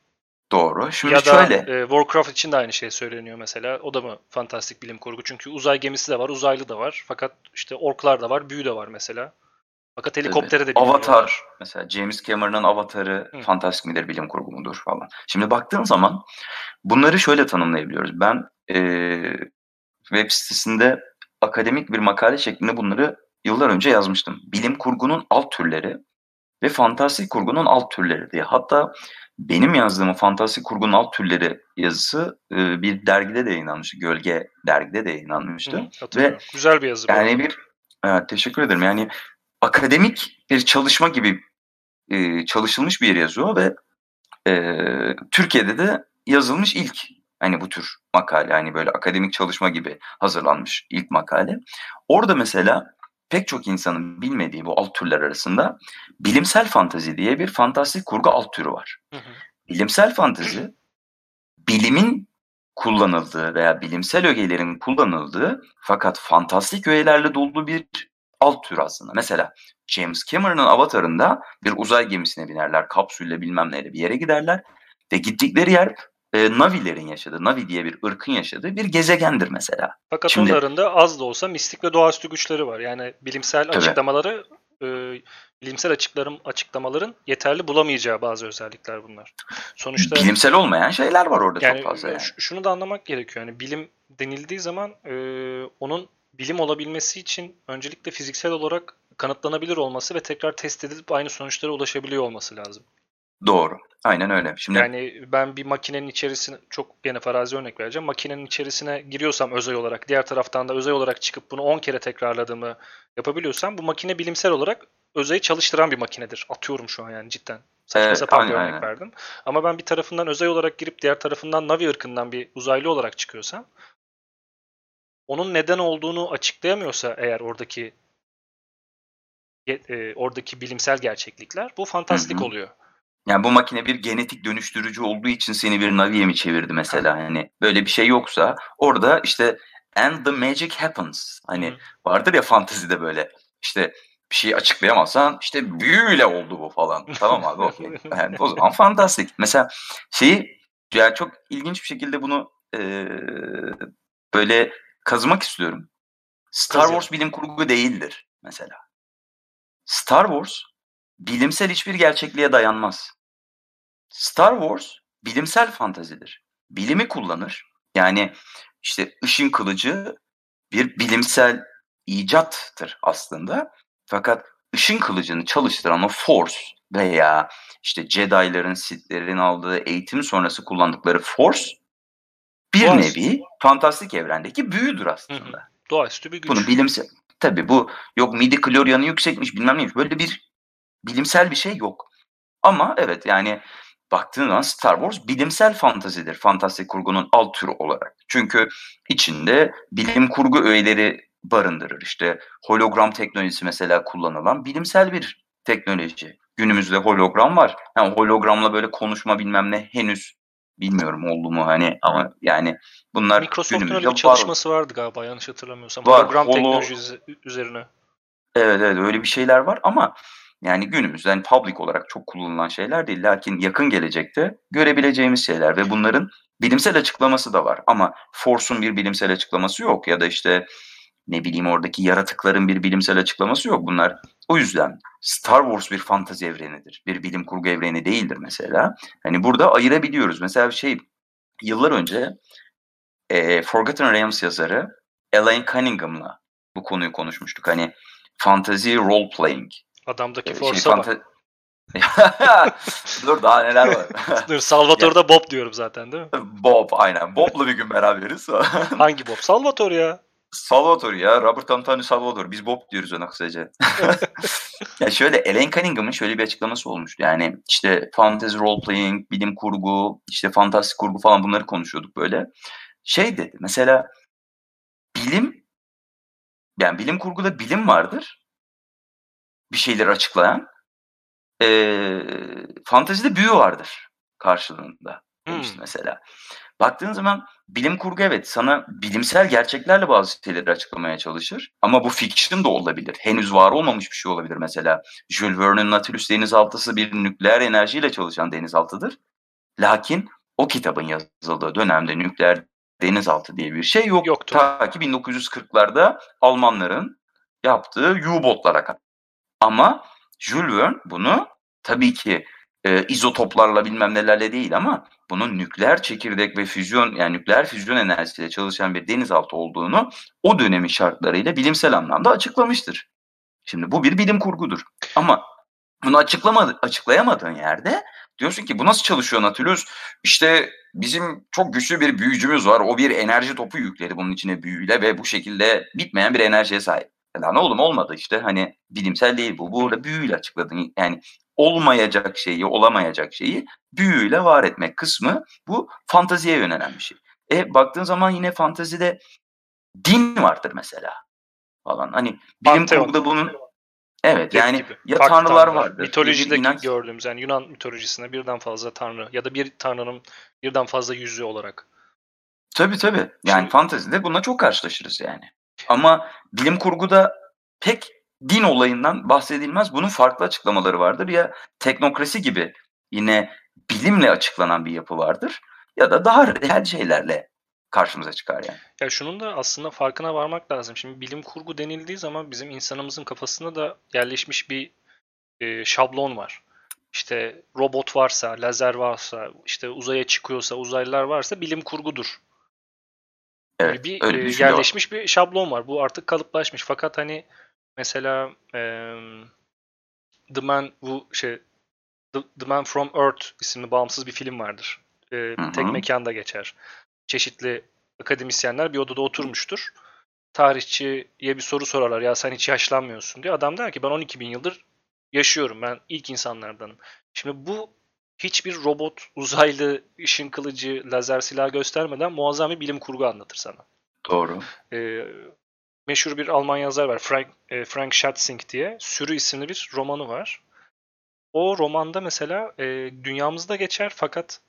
Doğru. Şimdi Ya da şöyle. e, Warcraft için de aynı şey söyleniyor mesela. O da mı fantastik bilim kurgu? Çünkü uzay gemisi de var, uzaylı da var. Fakat işte orklar da var, büyü de var mesela. Fakat helikoptere de. Avatar. Mesela James Cameron'ın Avatar'ı Hı. fantastik midir, bilim kurgu mudur falan. Şimdi baktığın zaman bunları şöyle tanımlayabiliyoruz. Ben eee, web sitesinde akademik bir makale şeklinde bunları yıllar önce yazmıştım. Bilim kurgunun alt türleri ve fantastik kurgunun alt türleri diye. Hatta benim yazdığım fantastik kurgunun alt türleri yazısı e, bir dergide de yayınlanmıştı. Gölge dergide de yayınlanmıştı. Hı hatırlıyorum. Güzel bir yazı. Yani bir evet, teşekkür ederim. Yani akademik bir çalışma gibi e, çalışılmış bir yazıyor ve e, Türkiye'de de yazılmış ilk hani bu tür makale hani böyle akademik çalışma gibi hazırlanmış ilk makale. Orada mesela pek çok insanın bilmediği bu alt türler arasında bilimsel fantazi diye bir fantastik kurgu alt türü var. Hı hı. Bilimsel fantazi bilimin kullanıldığı veya bilimsel ögelerin kullanıldığı fakat fantastik öğelerle dolu bir alt tür aslında. Mesela James Cameron'ın Avatar'ında bir uzay gemisine binerler, kapsülle bilmem neyle bir yere giderler ve gittikleri yer e, Navilerin yaşadığı, Navi diye bir ırkın yaşadığı bir gezegendir mesela. Fakat Şimdi- onların da az da olsa mistik ve doğaüstü güçleri var. Yani bilimsel Tabii. açıklamaları e, bilimsel açıklarım açıklamaların yeterli bulamayacağı bazı özellikler bunlar. Sonuçta Bilimsel olmayan şeyler var orada yani çok fazla yani. şunu da anlamak gerekiyor. Yani bilim denildiği zaman e, onun bilim olabilmesi için öncelikle fiziksel olarak kanıtlanabilir olması ve tekrar test edilip aynı sonuçlara ulaşabiliyor olması lazım. Doğru. Aynen öyle. Şimdi Yani ben bir makinenin içerisine çok gene farazi örnek vereceğim. Makinenin içerisine giriyorsam özel olarak, diğer taraftan da özel olarak çıkıp bunu 10 kere tekrarladığımı yapabiliyorsam bu makine bilimsel olarak özeyi çalıştıran bir makinedir. Atıyorum şu an yani cidden. Saçma Evet, sapan bir aynen, örnek aynen. verdim. Ama ben bir tarafından özel olarak girip diğer tarafından Navi ırkından bir uzaylı olarak çıkıyorsam onun neden olduğunu açıklayamıyorsa eğer oradaki e, oradaki bilimsel gerçeklikler bu fantastik Hı hı. oluyor. Yani bu makine bir genetik dönüştürücü olduğu için seni bir Navi'ye mi çevirdi mesela? Hani böyle bir şey yoksa orada işte and the magic happens. Hani Hı. vardır ya fantezide böyle işte bir şeyi açıklayamazsan işte büyüyle oldu bu falan. Tamam abi okey. Yani o zaman fantastik. Mesela şeyi yani çok ilginç bir şekilde bunu eee, böyle kazımak istiyorum. Star. Wars bilim kurgu değildir mesela. Star Wars bilimsel hiçbir gerçekliğe dayanmaz. Star Wars bilimsel fantazidir. Bilimi kullanır. Yani işte ışın kılıcı bir bilimsel icattır aslında. Fakat ışın kılıcını çalıştıran o Force veya işte Jedi'ların, Sith'lerin aldığı eğitim sonrası kullandıkları Force bir Doğru. nevi fantastik evrendeki büyüdür aslında. Doğaüstü bir güç. Bunu bilimsel tabii bu yok midi kloryanı yüksekmiş bilmem neymiş böyle bir bilimsel bir şey yok. Ama evet yani baktığın zaman Star Wars bilimsel fantazidir. Fantastik kurgunun alt türü olarak. Çünkü içinde bilim kurgu öğeleri barındırır. İşte hologram teknolojisi mesela kullanılan bilimsel bir teknoloji. Günümüzde hologram var. Yani hologramla böyle konuşma bilmem ne henüz bilmiyorum oldu mu hani ama yani bunlar Microsoft'un öyle bir var. çalışması vardı galiba yanlış hatırlamıyorsam. Var, Hologram holo- teknolojisi üzerine. Evet evet öyle bir şeyler var ama yani günümüzde hani public olarak çok kullanılan şeyler değil. Lakin yakın gelecekte görebileceğimiz şeyler ve bunların bilimsel açıklaması da var. Ama Force'un bir bilimsel açıklaması yok ya da işte ne bileyim oradaki yaratıkların bir bilimsel açıklaması yok. Bunlar o yüzden Star Wars bir fantazi evrenidir. Bir bilim kurgu evreni değildir mesela. Hani burada ayırabiliyoruz. Mesela şey yıllar önce e, Forgotten Realms yazarı Elaine Cunningham'la bu konuyu konuşmuştuk. Hani fantasy role playing. Adamdaki Ee, force'a bak. fanta- Dur daha neler var. Dur Salvatore'da Bob diyorum zaten değil mi? Bob aynen. Bob'la bir gün beraberiz. Hangi Bob? Salvatore ya. Salvatore ya. Robert Antonio Salvatore. Biz Bob diyoruz ona kısaca. ya şöyle Elaine Cunningham'ın şöyle bir açıklaması olmuştu. Yani işte fantasy role playing, bilim kurgu, işte fantastik kurgu falan bunları konuşuyorduk böyle. Şey dedi mesela bilim yani bilim kurguda bilim vardır. Bir şeyleri açıklayan. Ee, fantezide büyü vardır karşılığında demişti Hmm. mesela. Baktığın zaman bilim kurgu evet sana bilimsel gerçeklerle bazı şeyleri açıklamaya çalışır. Ama bu fiction da olabilir. Henüz var olmamış bir şey olabilir mesela. Jules Verne'in Nautilus denizaltısı bir nükleer enerjiyle çalışan denizaltıdır. Lakin o kitabın yazıldığı dönemde nükleer denizaltı diye bir şey yok. Yoktu. Ta ki 1940'larda Almanların yaptığı U-botlara kadar. Ama Jules Verne bunu tabii ki e, izotoplarla bilmem nelerle değil ama bunun nükleer çekirdek ve füzyon yani nükleer füzyon enerjisiyle çalışan bir denizaltı olduğunu o dönemin şartlarıyla bilimsel anlamda açıklamıştır. Şimdi bu bir bilim kurgudur. Ama bunu açıklamadı, açıklayamadığın yerde diyorsun ki bu nasıl çalışıyor Nautilus? İşte bizim çok güçlü bir büyücümüz var. O bir enerji topu yükledi bunun içine büyüyle ve bu şekilde bitmeyen bir enerjiye sahip. Ya ne oğlum olmadı işte hani bilimsel değil bu. Burada büyüyle açıkladın. Yani olmayacak şeyi, olamayacak şeyi büyüyle var etmek kısmı bu fanteziye yönelen bir şey. E baktığın zaman yine fantezide din vardır mesela falan. Hani bilim kurguda bunun evet Gibi yani gibi. ya tanrılar tanrılar. vardır. Mitolojideki inanç- gördüğümüz yani Yunan mitolojisinde birden fazla tanrı ya da bir tanrının birden fazla yüzü olarak. Tabii tabii. Yani Şimdi- fantezide bununla çok karşılaşırız yani. Ama bilim kurguda pek din olayından bahsedilmez. Bunun farklı açıklamaları vardır. Ya teknokrasi gibi yine bilimle açıklanan bir yapı vardır. Ya da daha reel şeylerle karşımıza çıkar yani. Ya şunun da aslında farkına varmak lazım. Şimdi bilim kurgu denildiği zaman bizim insanımızın kafasında da yerleşmiş bir e, şablon var. İşte robot varsa, lazer varsa, işte uzaya çıkıyorsa, uzaylılar varsa bilim kurgudur. Evet, bir öyle e, bir düşünce var. yerleşmiş bir şablon var. Bu artık kalıplaşmış. Fakat hani mesela em, The Man bu şey The, The Man from Earth isimli bağımsız bir film vardır. E, tek mekanda geçer. Çeşitli akademisyenler bir odada oturmuştur. Tarihçiye bir soru sorarlar. Ya sen hiç yaşlanmıyorsun diyor. Adam der ki ben 12 bin yıldır yaşıyorum. Ben ilk insanlardanım. Şimdi bu hiçbir robot, uzaylı, ışın kılıcı, lazer silah göstermeden muazzam bir bilim kurgu anlatır sana. Doğru. Ee, meşhur bir Alman yazar var. Frank, e, Frank Schatzing diye. Sürü isimli bir romanı var. O romanda mesela e, dünyamızda geçer fakat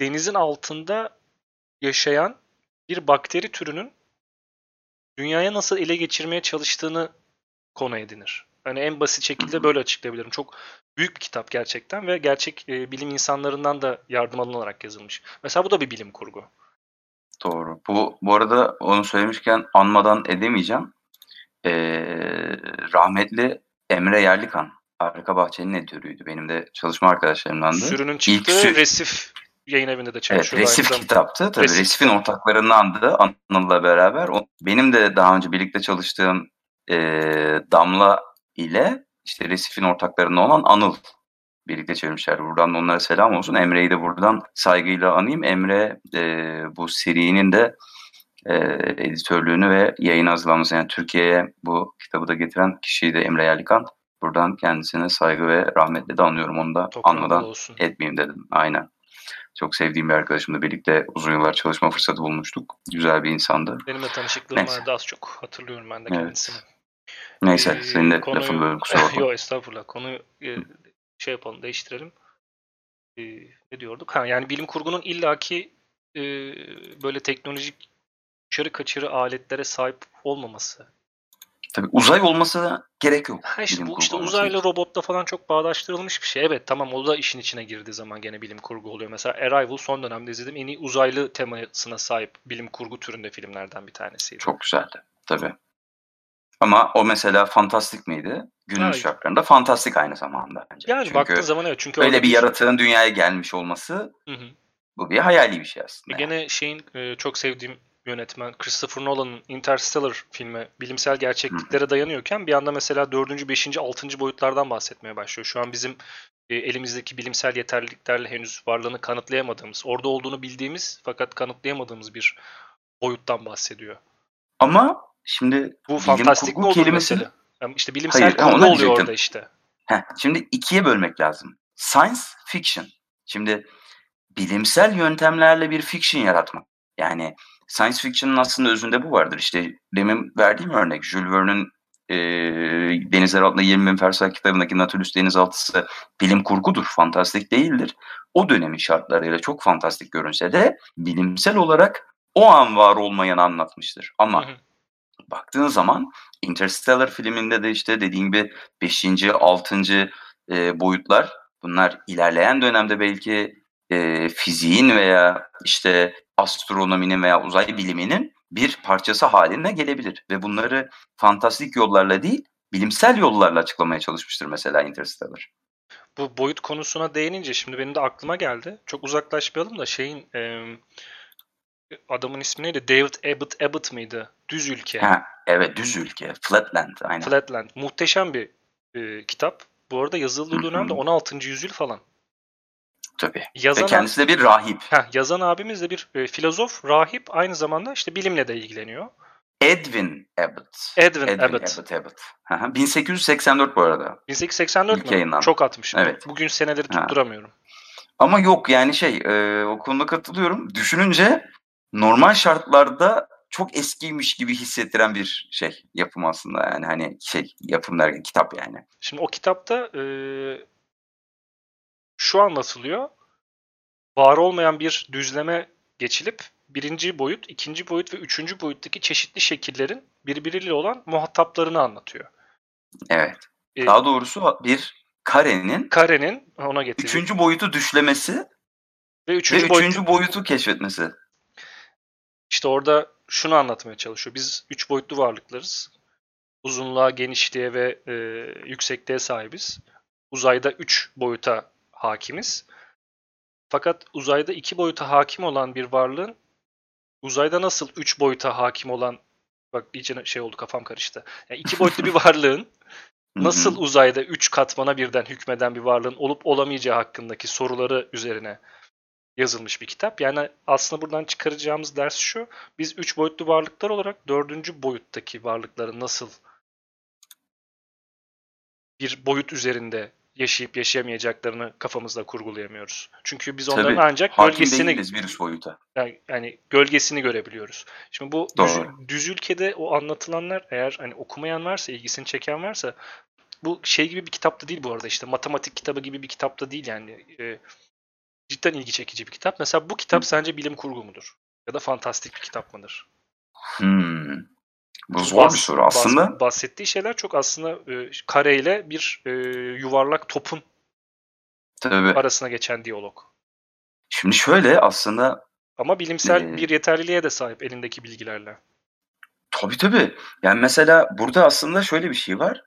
denizin altında yaşayan bir bakteri türünün dünyaya nasıl ele geçirmeye çalıştığını konu edinir. Hani en basit şekilde böyle açıklayabilirim. Çok büyük bir kitap gerçekten ve gerçek e, bilim insanlarından da yardım alınarak yazılmış. Mesela bu da bir bilim kurgu. Doğru. Bu, bu arada onu söylemişken anmadan edemeyeceğim. Ee, rahmetli Emre Yerlikan. Arka Bahçe'nin editörüydü. Benim de çalışma arkadaşlarımdandı. Sürünün çıktığı sü- Resif yayın evinde de Evet, çalışıyor. Resif kitaptı. Tabii Resif. Resif'in ortaklarındandı Anıl'la beraber. O, benim de daha önce birlikte çalıştığım e, Damla ile işte Resif'in ortaklarından olan Anıl birlikte çevirmişler. Buradan da onlara selam olsun. Emre'yi de buradan saygıyla anayım. Emre e, bu serinin de e, editörlüğünü ve yayın hazırlaması yani Türkiye'ye bu kitabı da getiren kişiydi Emre Yerlikan. Buradan kendisine saygı ve rahmetle de anıyorum. Onu da Toprağında anmadan olsun. etmeyeyim dedim. Aynen. Çok sevdiğim bir arkadaşımla birlikte uzun yıllar çalışma fırsatı bulmuştuk. Güzel bir insandı. Benimle tanışıklığım Neyse. vardı az çok. Hatırlıyorum ben de Evet. Neyse Ee, senin de konuyu- lafını böldüm kusura bakma. Yok estağfurullah. Konuyu e, şey yapalım, değiştirelim. E, ne diyorduk? Ha, yani bilim kurgunun illaki e, böyle teknolojik uçarı kaçırı aletlere sahip olmaması. Tabii uzay olması da gerek yok. Ha işte bu işte uzaylı için. robotla falan çok bağdaştırılmış bir şey. Evet tamam o da işin içine girdiği zaman gene bilim kurgu oluyor. Mesela Arrival son dönemde izlediğim en iyi uzaylı temasına sahip bilim kurgu türünde filmlerden bir tanesiydi. Çok güzeldi. Tabii. Ama o mesela fantastik miydi? Günümüz Ya- şartlarında fantastik aynı zamanda bence. Yani Çünkü baktığın zaman evet çünkü öyle bir yaratığın dünyaya gelmiş olması Hı hı. bu bir hayali bir şey E aslında. yani. Gene şeyin e, çok sevdiğim yönetmen Christopher Nolan'ın Interstellar filmi bilimsel gerçekliklere dayanıyorken bir anda mesela 4. 5. 6. boyutlardan bahsetmeye başlıyor. Şu an bizim e, elimizdeki bilimsel yeterliliklerle henüz varlığını kanıtlayamadığımız, orada olduğunu bildiğimiz fakat kanıtlayamadığımız bir boyuttan bahsediyor. Ama şimdi Bu fantastik mi olur kelimesi mesela? Yani işte bilimsel Hayır, kurgu oluyor diyecektim. orada işte. Heh, şimdi ikiye bölmek lazım. Science fiction. Şimdi bilimsel yöntemlerle bir fiction yaratmak. Yani science fiction'ın aslında özünde bu vardır. İşte demin verdiğim örnek Jules Verne'in e, Denizler Altında 20 Bin Fersah kitabındaki Nautilus Denizaltısı bilim kurgudur, fantastik değildir. O dönemin şartlarıyla çok fantastik görünse de bilimsel olarak o an var olmayanı anlatmıştır. Ama Hı hı. Baktığın zaman Interstellar filminde de işte dediğin gibi 5. 6. E, boyutlar bunlar ilerleyen dönemde belki e, fiziğin veya işte astronominin veya uzay biliminin bir parçası haline gelebilir. Ve bunları fantastik yollarla değil bilimsel yollarla açıklamaya çalışmıştır mesela Interstellar. Bu boyut konusuna değinince şimdi benim de aklıma geldi. Çok uzaklaşmayalım da şeyin e, adamın ismi neydi? David Abbott Abbott mıydı? Düz Ülke. Ha, evet düz ülke, flatland aynen. Flatland. Muhteşem bir e, kitap. Bu arada yazıldığı dönemde 16. yüzyıl falan. Tabii. Ve Yazan, kendisi de bir rahip. Heh, yazan abimiz de bir e, filozof, rahip, aynı zamanda işte bilimle de ilgileniyor. Edwin Abbott. Edwin, Edwin Abbott. Abbott. Abbott. Hı hı. 1884 bu arada. 1884 İlk mü? yayınlandı. Çok atmış. Evet. Bugün seneleri Ha. tutturamıyorum. Ama yok yani şey e, o konuda katılıyorum. Düşününce normal şartlarda çok eskiymiş gibi hissettiren bir şey yapım aslında yani hani şey yapım derken kitap yani. Şimdi o kitapta e, şu anlatılıyor. Var olmayan bir düzleme geçilip birinci boyut, ikinci boyut ve üçüncü boyuttaki çeşitli şekillerin birbiriyle olan muhataplarını anlatıyor. Evet. E, Daha doğrusu bir karenin karenin ona getiriyor. üçüncü boyutu düşlemesi ve üçüncü, ve boyut üçüncü boyutu keşfetmesi. İşte orada şunu anlatmaya çalışıyor. Biz üç boyutlu varlıklarız. Uzunluğa, genişliğe ve e, yüksekliğe sahibiz. Uzayda üç boyuta hakimiz. Fakat uzayda iki boyuta hakim olan bir varlığın uzayda nasıl üç boyuta hakim olan bak iyice şey oldu kafam karıştı. Yani iki boyutlu bir varlığın nasıl uzayda üç katmana birden hükmeden bir varlığın olup olamayacağı hakkındaki soruları üzerine yazılmış bir kitap. Yani aslında buradan çıkaracağımız ders şu. Biz üç boyutlu varlıklar olarak dördüncü boyuttaki varlıkların nasıl bir boyut üzerinde yaşayıp yaşayamayacaklarını kafamızda kurgulayamıyoruz. Çünkü biz onların Tabii, ancak gölgesini üst boyuta. yani, yani gölgesini görebiliyoruz. Şimdi bu düz, Doğru. düz ülkede o anlatılanlar eğer hani okumayan varsa, ilgisini çeken varsa bu şey gibi bir kitapta değil bu arada işte matematik kitabı gibi bir kitapta değil yani. E, cidden ilgi çekici bir kitap. Mesela bu kitap sence bilim kurgu mudur? Ya da fantastik bir kitap mıdır? Hmm. Bu zor Bahs- bir soru. Aslında bahs- bahsettiği şeyler çok aslında e, kareyle bir e, yuvarlak topun tabii. arasına geçen diyalog. Şimdi şöyle aslında Ama bilimsel Ee, bir yeterliliğe de sahip elindeki bilgilerle. Tabii tabii. Yani mesela burada aslında şöyle bir şey var.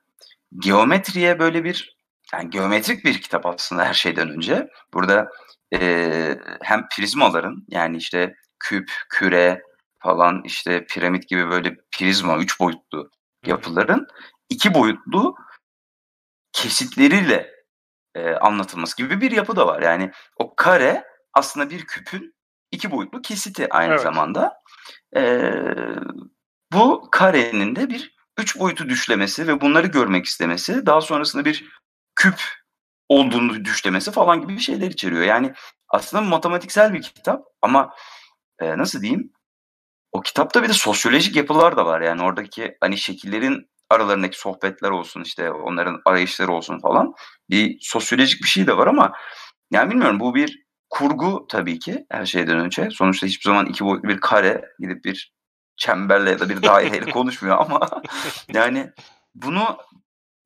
Geometriye böyle bir yani geometrik bir kitap aslında her şeyden önce. Burada eee, hem prizmaların yani işte küp, küre falan işte piramit gibi böyle prizma, üç boyutlu yapıların iki boyutlu kesitleriyle eee, anlatılması gibi bir yapı da var. Yani o kare aslında bir küpün iki boyutlu kesiti aynı Evet. zamanda. Eee bu karenin de bir üç boyutu düşlemesi ve bunları görmek istemesi, daha sonrasında bir küp olduğunu düşlemesi falan gibi şeyler içeriyor. Yani aslında matematiksel bir kitap ama e, nasıl diyeyim? O kitapta bir de sosyolojik yapılar da var. Yani oradaki hani şekillerin aralarındaki sohbetler olsun işte onların arayışları olsun falan bir sosyolojik bir şey de var ama yani bilmiyorum bu bir kurgu tabii ki her şeyden önce. Sonuçta hiçbir zaman iki boyutlu bir kare gidip bir çemberle ya da bir daireyle konuşmuyor ama yani bunu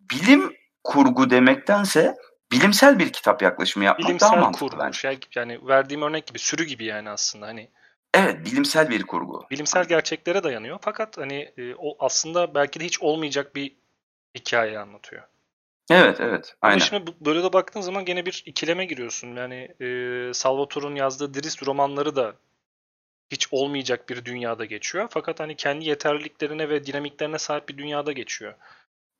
bilim kurgu demektense bilimsel bir kitap yaklaşımı yapmak bilimsel daha mantıklı. kurgu. Şey, yani verdiğim örnek gibi sürü gibi yani aslında hani Evet bilimsel bir kurgu. bilimsel gerçeklere dayanıyor. Fakat hani e, o aslında belki de hiç olmayacak bir hikaye anlatıyor. Evet evet Ama aynen. şimdi böyle de baktığın zaman gene bir ikileme giriyorsun. Yani e, Salvatore'un yazdığı Drist romanları da hiç olmayacak bir dünyada geçiyor. Fakat hani kendi yeterliliklerine ve dinamiklerine sahip bir dünyada geçiyor.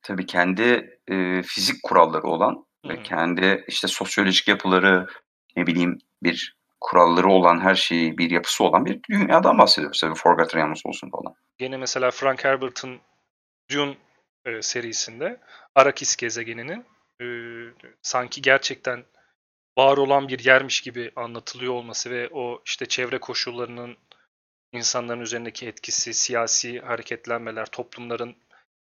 Tabii kendi e, fizik kuralları olan ve kendi işte sosyolojik yapıları ne bileyim bir kuralları olan her şeyi bir yapısı olan bir dünyadan bahsediyoruz. Tabii Forgotten Realms olsun falan. Gene mesela Frank Herbert'ın Dune e, serisinde Arrakis gezegeninin e, sanki gerçekten var olan bir yermiş gibi anlatılıyor olması ve o işte çevre koşullarının insanların üzerindeki etkisi, siyasi hareketlenmeler, toplumların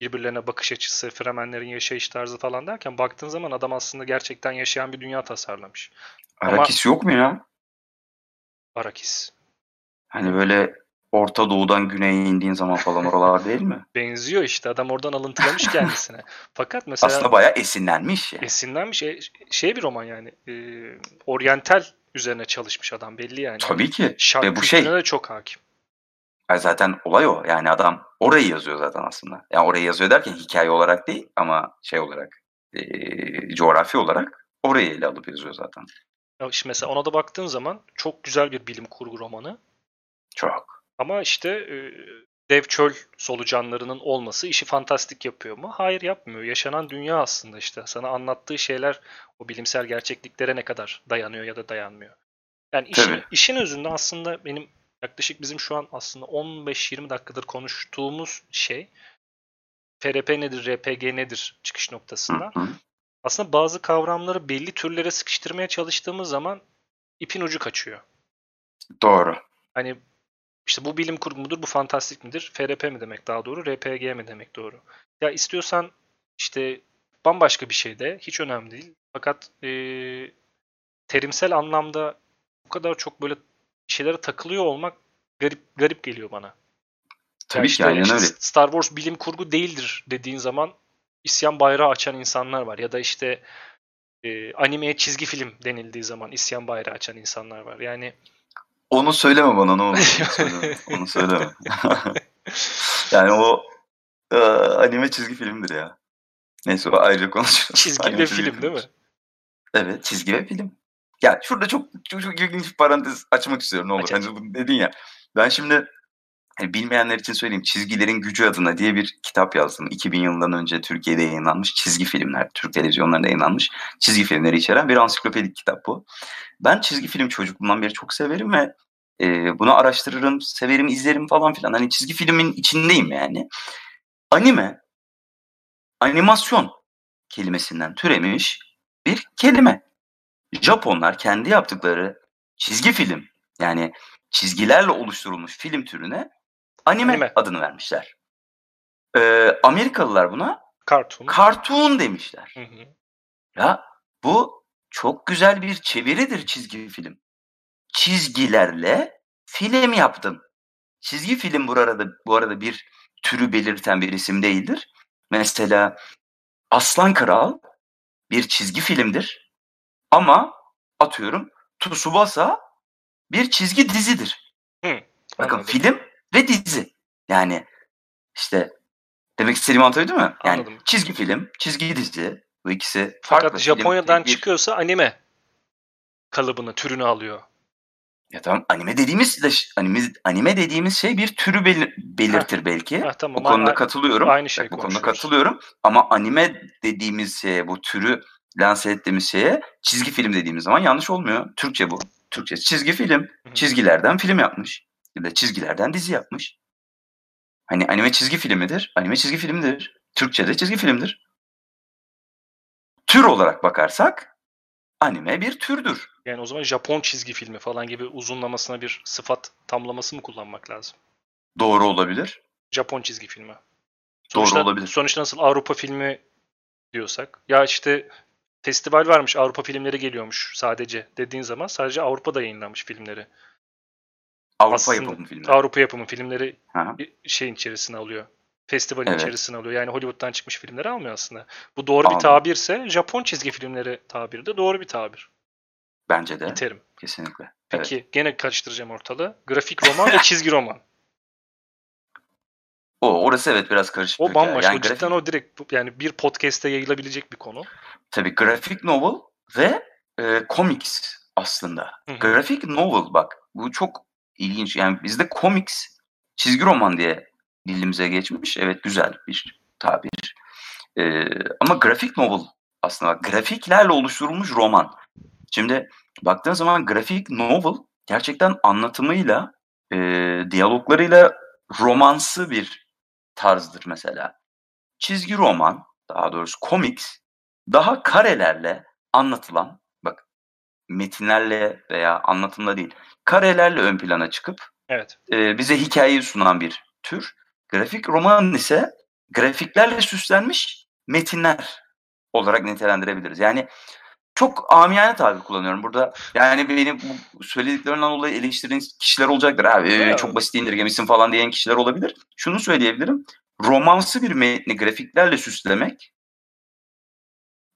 birbirlerine bakış açısı, Fremenlerin yaşayış tarzı falan derken baktığın zaman adam aslında gerçekten yaşayan bir dünya tasarlamış. Ama- Arakis yok mu ya? Arrakis. Hani böyle Orta Doğu'dan güneye indiğin zaman falan oralar değil mi? Benziyor işte. Adam oradan alıntılamış kendisine. Fakat mesela Aslında bayağı esinlenmiş ya. esinlenmiş şey, şey bir roman yani. E, oryantal üzerine çalışmış adam belli yani. Tabii ki. Şark Ve bu şey de çok hakim. Ay zaten olay o. Yani adam orayı yazıyor zaten aslında. Yani orayı yazıyor derken hikaye olarak değil ama şey olarak eee, coğrafi olarak orayı ele alıp yazıyor zaten. Ya işte mesela ona da baktığın zaman çok güzel bir bilim kurgu romanı. Çok. Ama işte e, dev çöl solucanlarının olması işi fantastik yapıyor mu? Hayır yapmıyor. Yaşanan dünya aslında işte. Sana anlattığı şeyler o bilimsel gerçekliklere ne kadar dayanıyor ya da dayanmıyor. Yani işin, Tabii. işin özünde aslında benim yaklaşık bizim şu an aslında 15-20 dakikadır konuştuğumuz şey FRP nedir, RPG nedir çıkış noktasında. Aslında bazı kavramları belli türlere sıkıştırmaya çalıştığımız zaman ipin ucu kaçıyor. Doğru. Hani işte bu bilim kurgu mudur, bu fantastik midir? FRP mi demek daha doğru, RPG mi demek doğru? Ya istiyorsan işte bambaşka bir şey de hiç önemli değil. Fakat eee, terimsel anlamda bu kadar çok böyle şeylere takılıyor olmak garip garip geliyor bana. Tabii işte, ki aynen işte öyle. Star Wars bilim kurgu değildir dediğin zaman isyan bayrağı açan insanlar var. Ya da işte e, animeye çizgi film denildiği zaman isyan bayrağı açan insanlar var. Yani Onu söyleme bana ne olur. Onu söyleme. Onu söyleme. yani o e, anime çizgi filmdir ya. Neyse o ayrıca konuşuruz. çizgi Anime ve çizgi film değil mi? Evet çizgi ve film. Ya şurada çok çok, çok ilginç bir parantez açmak istiyorum ne olur. Aç, aç. Hani bunu dedin ya. Ben şimdi hani bilmeyenler için söyleyeyim. Çizgilerin Gücü adına diye bir kitap yazdım. 2000 yılından önce Türkiye'de yayınlanmış çizgi filmler, Türk televizyonlarında yayınlanmış çizgi filmleri içeren bir ansiklopedik kitap bu. Ben çizgi film çocukluğumdan beri çok severim ve e, bunu araştırırım, severim, izlerim falan filan. Hani çizgi filmin içindeyim yani. Anime, animasyon kelimesinden türemiş bir kelime. Japonlar kendi yaptıkları çizgi film yani çizgilerle oluşturulmuş film türüne anime, Anime. adını vermişler. Ee, Amerikalılar buna Cartoon. cartoon demişler. Hı hı. Ya bu çok güzel bir çeviridir çizgi film. Çizgilerle film yaptım. Çizgi film bu arada bu arada bir türü belirten bir isim değildir. Mesela Aslan Kral bir çizgi filmdir. Ama atıyorum Tsubasa bir çizgi dizidir. Hı, Bakın anladım. film ve dizi. Yani işte demek istediğimi anlatabiliyor mi? Yani Anladım. çizgi film, çizgi dizi bu ikisi Fakat farklı. Film Japonya'dan bir- çıkıyorsa anime kalıbını, türünü alıyor. Ya tamam anime dediğimiz de anime, anime dediğimiz şey bir türü belir- belirtir belki. Ha, tamam. Bu konuda a- katılıyorum. aynı şey Bak, bu konuda katılıyorum. Ama anime dediğimiz şeye, bu türü lanse ettiğimiz şeye çizgi film dediğimiz zaman yanlış olmuyor. Türkçe bu. Türkçe çizgi film. Çizgilerden film yapmış. Ya da çizgilerden dizi yapmış. Hani anime çizgi filmidir. Anime çizgi filmdir. Türkçe'de çizgi filmdir. Tür olarak bakarsak anime bir türdür. Yani o zaman Japon çizgi filmi falan gibi uzunlamasına bir sıfat tamlaması mı kullanmak lazım? Doğru olabilir. Japon çizgi filmi. Doğru olabilir. Sonuçta nasıl Avrupa filmi diyorsak. Ya işte festival varmış Avrupa filmleri geliyormuş sadece dediğin zaman sadece Avrupa'da yayınlanmış filmleri. Avrupa Aslında yapımı filmleri. Avrupa yapımı filmleri Aha. bir şeyin içerisine alıyor. Festivalin Evet. içerisine alıyor. Yani Hollywood'dan çıkmış filmleri almıyor aslında. Bu doğru bir Almıyor. tabirse Japon çizgi filmleri tabiri de doğru bir tabir. Bence de. Bir terim. Kesinlikle. Evet. Peki gene karıştıracağım ortalığı. Grafik roman ve çizgi roman. O orası evet biraz karışık. O bambaşka. Yani o cidden grafik, o direkt yani bir podcast'te yayılabilecek bir konu. tabii grafik novel ve e, comics aslında. Grafik novel bak bu çok ilginç. Yani bizde comics çizgi roman diye dilimize geçmiş. Evet güzel bir tabir. E, ama grafik novel aslında bak, grafiklerle oluşturulmuş roman. Şimdi baktığın zaman grafik novel gerçekten anlatımıyla, e, diyaloglarıyla romansı bir tarzdır mesela. Çizgi roman, daha doğrusu comics, daha karelerle anlatılan, bak metinlerle veya anlatımla değil, karelerle ön plana çıkıp Evet. e, bize hikayeyi sunan bir tür. Grafik roman ise grafiklerle süslenmiş metinler olarak nitelendirebiliriz. Yani çok amiyane tabir kullanıyorum burada. Yani benim bu söylediklerinden dolayı eleştiren kişiler olacaktır. Abi e, Ya. çok basit indirgemişsin falan diyen kişiler olabilir. Şunu söyleyebilirim. Romansı bir metni grafiklerle süslemek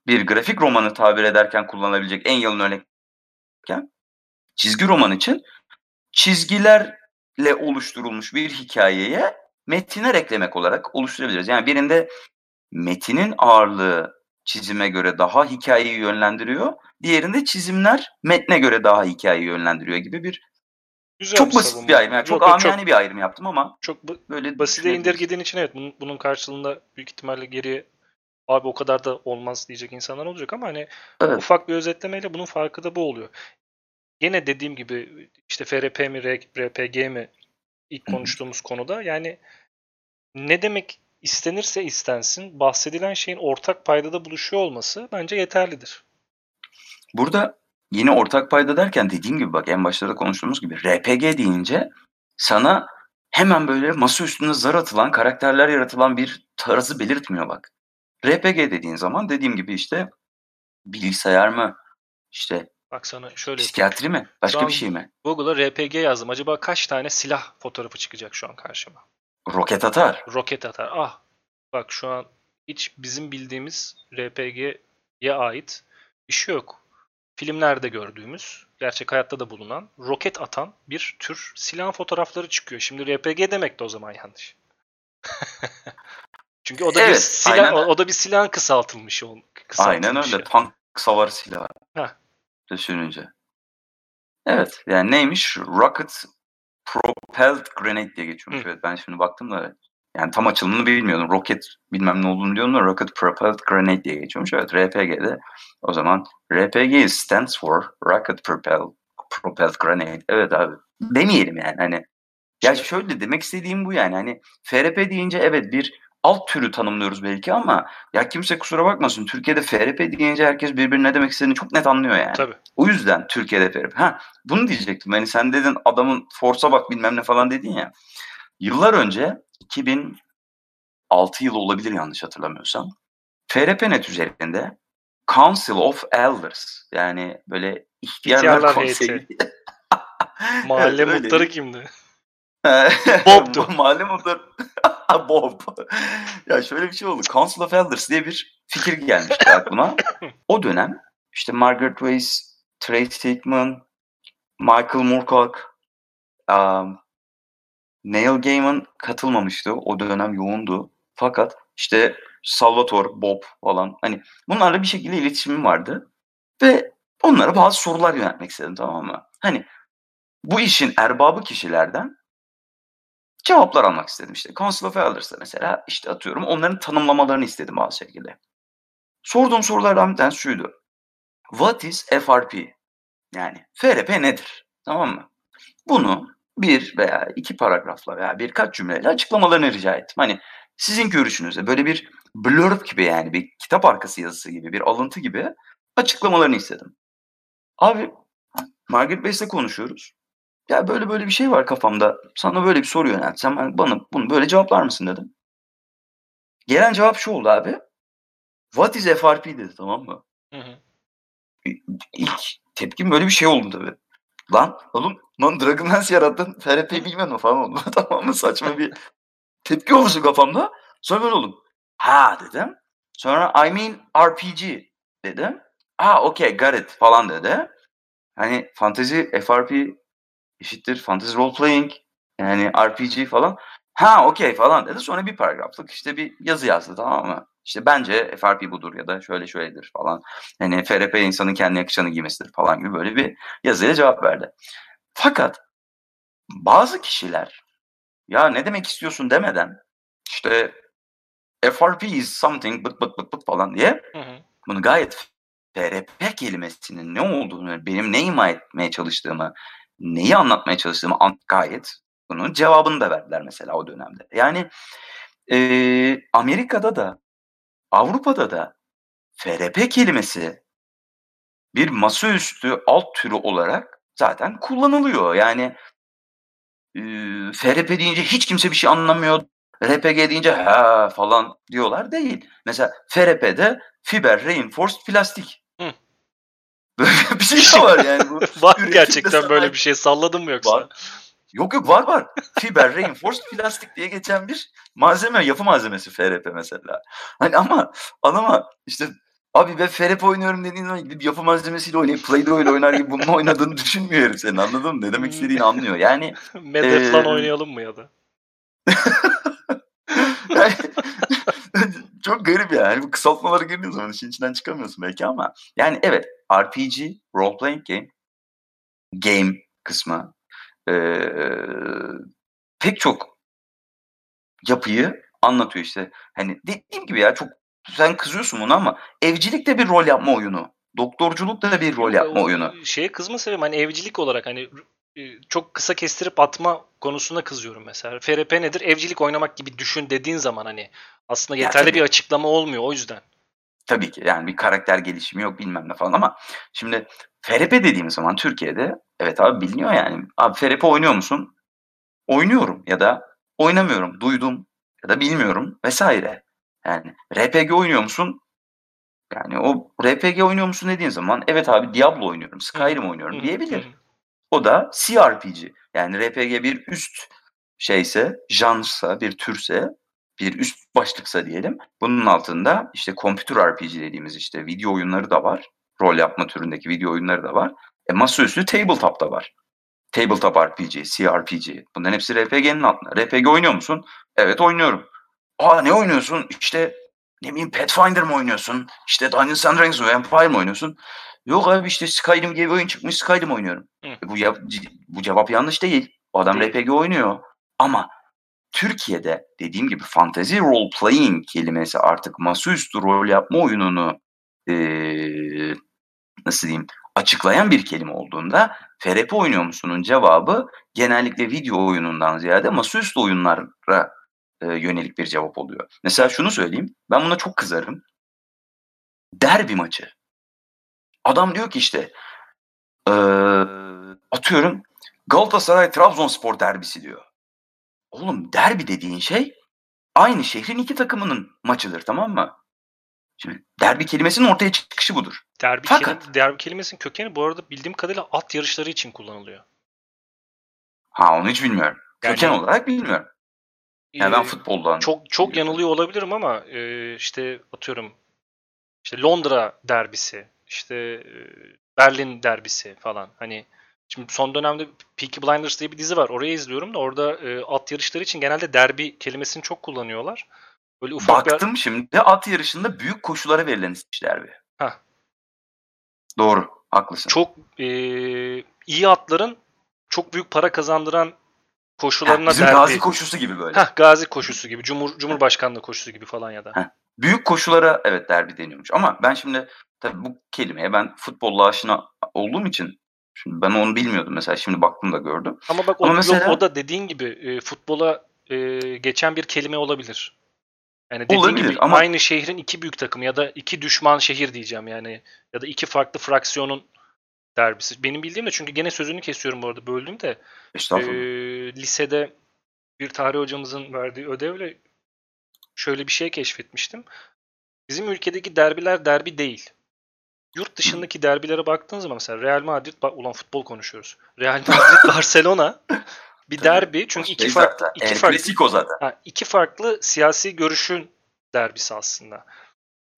bir grafik romanı tabir ederken kullanılabilecek en yalın örnekken çizgi roman için çizgilerle oluşturulmuş bir hikayeye metinler eklemek olarak oluşturabiliriz. Yani birinde metinin ağırlığı çizime göre daha hikayeyi yönlendiriyor. Diğerinde çizimler metne göre daha hikayeyi yönlendiriyor gibi bir Güzel çok basit savunma. bir ayrım. Yani çok yok, amiyane bir ayrım yaptım ama çok, çok bu- böyle basite indirgediğin için evet bunun, bunun karşılığında büyük ihtimalle geriye abi o kadar da olmaz diyecek insanlar olacak ama hani Evet. ufak bir özetlemeyle bunun farkı da bu oluyor. Yine dediğim gibi işte FRP mi RPG mi ilk konuştuğumuz konuda yani ne demek istenirse istensin bahsedilen şeyin ortak paydada buluşuyor olması bence yeterlidir. Burada yine ortak payda derken dediğim gibi bak en başta da konuştuğumuz gibi RPG deyince sana hemen böyle masa üstünde zar atılan, karakterler yaratılan bir tarzı belirtmiyor bak. RPG dediğin zaman dediğim gibi işte bilgisayar mı, işte Bak sana şöyle yapayım. psikiyatri mi, başka bir şey mi? Google'a RPG yazdım. Acaba kaç tane silah fotoğrafı çıkacak şu an karşıma? Roket atar. Roket atar. Ah bak şu an hiç bizim bildiğimiz RPG'ye ait bir şey yok. Filmlerde gördüğümüz, gerçek hayatta da bulunan, roket atan bir tür silah fotoğrafları çıkıyor. Şimdi RPG demek de o zaman yanlış. Çünkü o da bir Evet, silah, aynen. o, da bir silahın kısaltılmışı. o- Aynen öyle. Tank savar silahı. Heh. Düşününce. Evet. Yani neymiş? Rocket Propelled Grenade diye geçiyormuş. Hı. Evet ben şimdi baktım da yani tam açılımını bilmiyordum. Roket bilmem ne olduğunu diyordum da Rocket Propelled Grenade diye geçiyormuş. Evet RPG'de o zaman RPG stands for Rocket Propelled, Propelled Grenade. Evet abi. Demeyelim yani hani. Ya şöyle demek istediğim bu yani hani FRP deyince evet bir alt türü tanımlıyoruz belki ama ya kimse kusura bakmasın Türkiye'de FRP deyince herkes birbirine ne demek istediğini çok net anlıyor yani. Tabii. O yüzden Türkiye'de FRP. Ha bunu diyecektim. Hani sen dedin adamın Force'a bak bilmem ne falan dedin ya. Yıllar önce 2006 yılı olabilir yanlış hatırlamıyorsam. FRP.net üzerinde Council of Elders yani böyle ihtiyarlar, İhtiyarlar konseyi. Mahalle Evet, muhtarı kimdi? Bob'du. Mahalle muhtarı. Bob. ya şöyle bir şey oldu. Council of Elders diye bir fikir gelmişti aklıma. o dönem işte Margaret Weiss, Tracy Hickman, Michael Moorcock, um, Neil Gaiman katılmamıştı. O dönem yoğundu. Fakat işte Salvatore, Bob falan hani bunlarla bir şekilde iletişimim vardı. Ve onlara bazı sorular yöneltmek istedim tamam mı? Hani bu işin erbabı kişilerden cevaplar almak istedim işte. Council of Elders'ta mesela işte atıyorum onların tanımlamalarını istedim bazı şekilde. Sorduğum sorulardan bir tanesi şuydu. What is FRP? Yani FRP nedir? Tamam mı? Bunu bir veya iki paragrafla veya birkaç cümleyle açıklamalarını rica ettim. Hani sizin görüşünüzde böyle bir blurb gibi yani bir kitap arkası yazısı gibi bir alıntı gibi açıklamalarını istedim. Abi Margaret Bass'le konuşuyoruz. Ya böyle böyle bir şey var kafamda. Sana böyle bir soru yöneltsem hani bana bunu böyle cevaplar mısın dedim. Gelen cevap şu oldu abi. What is FRP dedi tamam mı? Hı hı. İlk tepkim böyle bir şey oldu tabii. Lan oğlum lan Dragonlance yarattın. FRP'yi bilmiyor mu falan oldu. tamam mı? Saçma bir tepki oluştu kafamda. Sonra böyle oldum. Ha dedim. Sonra I mean RPG dedim. Ha okey got it falan dedi. Hani fantezi FRP eşittir fantasy role playing yani RPG falan. Ha okey falan dedi. Sonra bir paragraflık işte bir yazı yazdı tamam mı? İşte bence FRP budur ya da şöyle şöyledir falan. Hani FRP insanın kendine yakışanı giymesidir falan gibi böyle bir yazıya cevap verdi. Fakat bazı kişiler ya ne demek istiyorsun demeden işte FRP is something bıt bıt bıt bıt falan diye Hı hı. bunu gayet FRP kelimesinin ne olduğunu, benim ne ima etmeye çalıştığımı, neyi anlatmaya çalıştığımı an- gayet bunun cevabını da verdiler mesela o dönemde. Yani eee, Amerika'da da Avrupa'da da FRP kelimesi bir masaüstü alt türü olarak zaten kullanılıyor. Yani eee, FRP deyince hiç kimse bir şey anlamıyor. RPG deyince ha falan diyorlar değil. Mesela FRP'de fiber reinforced plastik. Böyle bir şey de var yani bu. Var gerçekten böyle bir şey salladın mı yoksa? Var. Yok yok var var. Fiber reinforced plastik diye geçen bir malzeme, yapı malzemesi FRP mesela. Hani ama adama işte abi ben FRP oynuyorum dediğin zaman gidip yapı malzemesiyle oynayıp Play-Doh ile oynar gibi bununla oynadığını düşünmüyor herif senin anladın mı? Ne demek istediğini anlıyor. Yani Medlet falan Ee, oynayalım mı ya da? Yani çok garip yani. Bu kısaltmalara girdiğin zaman işin içinden çıkamıyorsun belki ama yani evet RPG, role playing game, game kısmı eee, pek çok yapıyı anlatıyor işte. Hani dediğim gibi ya çok sen kızıyorsun buna ama evcilik de bir rol yapma oyunu. Doktorculuk da bir rol yapma oyunu. Şeye kızma sebebim hani evcilik olarak hani çok kısa kestirip atma konusuna kızıyorum mesela. FRP nedir? Evcilik oynamak gibi düşün dediğin zaman hani aslında yeterli tabii. bir açıklama olmuyor o yüzden. Tabii ki yani bir karakter gelişimi yok bilmem ne falan ama şimdi FRP dediğimiz zaman Türkiye'de evet abi biliniyor yani. Abi FRP oynuyor musun? Oynuyorum ya da oynamıyorum. Duydum ya da bilmiyorum vesaire. Yani RPG oynuyor musun? Yani o RPG oynuyor musun dediğin zaman evet abi Diablo oynuyorum, Skyrim oynuyorum diyebilir. O da CRPG. Yani RPG bir üst şeyse, janrsa, bir türse, bir üst başlıksa diyelim. Bunun altında işte computer RPG dediğimiz işte video oyunları da var. Rol yapma türündeki video oyunları da var. E masaüstü tabletop da var. Tabletop RPG, CRPG. Bunların hepsi RPG'nin altında. RPG oynuyor musun? Evet oynuyorum. Aa ne oynuyorsun? İşte ne bileyim Pathfinder mı oynuyorsun? İşte Dungeons and Dragons mı? Vampire mi oynuyorsun? Yok abi işte Skyrim diye bir oyun çıkmış Skyrim oynuyorum. Hı. E bu, ya- bu cevap yanlış değil. O adam Değil. RPG oynuyor. Ama Türkiye'de dediğim gibi fantasy role playing kelimesi artık masaüstü rol yapma oyununu eee, nasıl diyeyim açıklayan bir kelime olduğunda FRP oynuyor musunun cevabı genellikle video oyunundan ziyade masaüstü oyunlara e, yönelik bir cevap oluyor. Mesela şunu söyleyeyim. Ben buna çok kızarım. Derbi maçı. Adam diyor ki işte eee, atıyorum Galatasaray Trabzonspor derbisi diyor. Oğlum derbi dediğin şey aynı şehrin iki takımının maçıdır tamam mı? Şimdi derbi kelimesinin ortaya çıkışı budur. Derbi, Fakat- kelim- derbi kelimesinin kökeni bu arada bildiğim kadarıyla at yarışları için kullanılıyor. Ha onu hiç bilmiyorum. Yani- Köken olarak bilmiyorum. Yani ben futboldan çok çok biliyorum. yanılıyor olabilirim ama e, işte atıyorum işte Londra derbisi, işte Berlin derbisi falan. Hani şimdi son dönemde Peaky Blinders diye bir dizi var. Orayı izliyorum da orada e, at yarışları için genelde derbi kelimesini çok kullanıyorlar. Böyle ufak bir Baktım şimdi at yarışında büyük koşulara verilen isim derbi. Hah. Doğru. Haklısın. çok e, iyi atların çok büyük para kazandıran koşularına bizim derbi. gazi koşusu gibi böyle. Heh, gazi koşusu gibi, Cumhur Cumhurbaşkanlığı koşusu gibi falan ya da. Heh. Büyük koşulara evet derbi deniyormuş. Ama ben şimdi tabii bu kelimeye ben futbolla aşina olduğum için Şimdi ben onu bilmiyordum mesela şimdi baktım da gördüm. Ama bak o, Ama yok, mesela- o da dediğin gibi e, futbola e, geçen bir kelime olabilir. Yani dediğin Olabilir gibi ama- aynı şehrin iki büyük takımı ya da iki düşman şehir diyeceğim yani ya da iki farklı fraksiyonun derbisi. Benim bildiğim de çünkü gene sözünü kesiyorum bu arada böldüm de e, lisede bir tarih hocamızın verdiği ödevle şöyle bir şey keşfetmiştim. Bizim ülkedeki derbiler derbi değil. Yurt dışındaki derbilere baktığın zaman mesela Real Madrid, ulan futbol konuşuyoruz. Real Madrid, Barcelona bir derbi çünkü iki farklı iki El farklı zaten. ha, iki farklı siyasi görüşün derbisi aslında.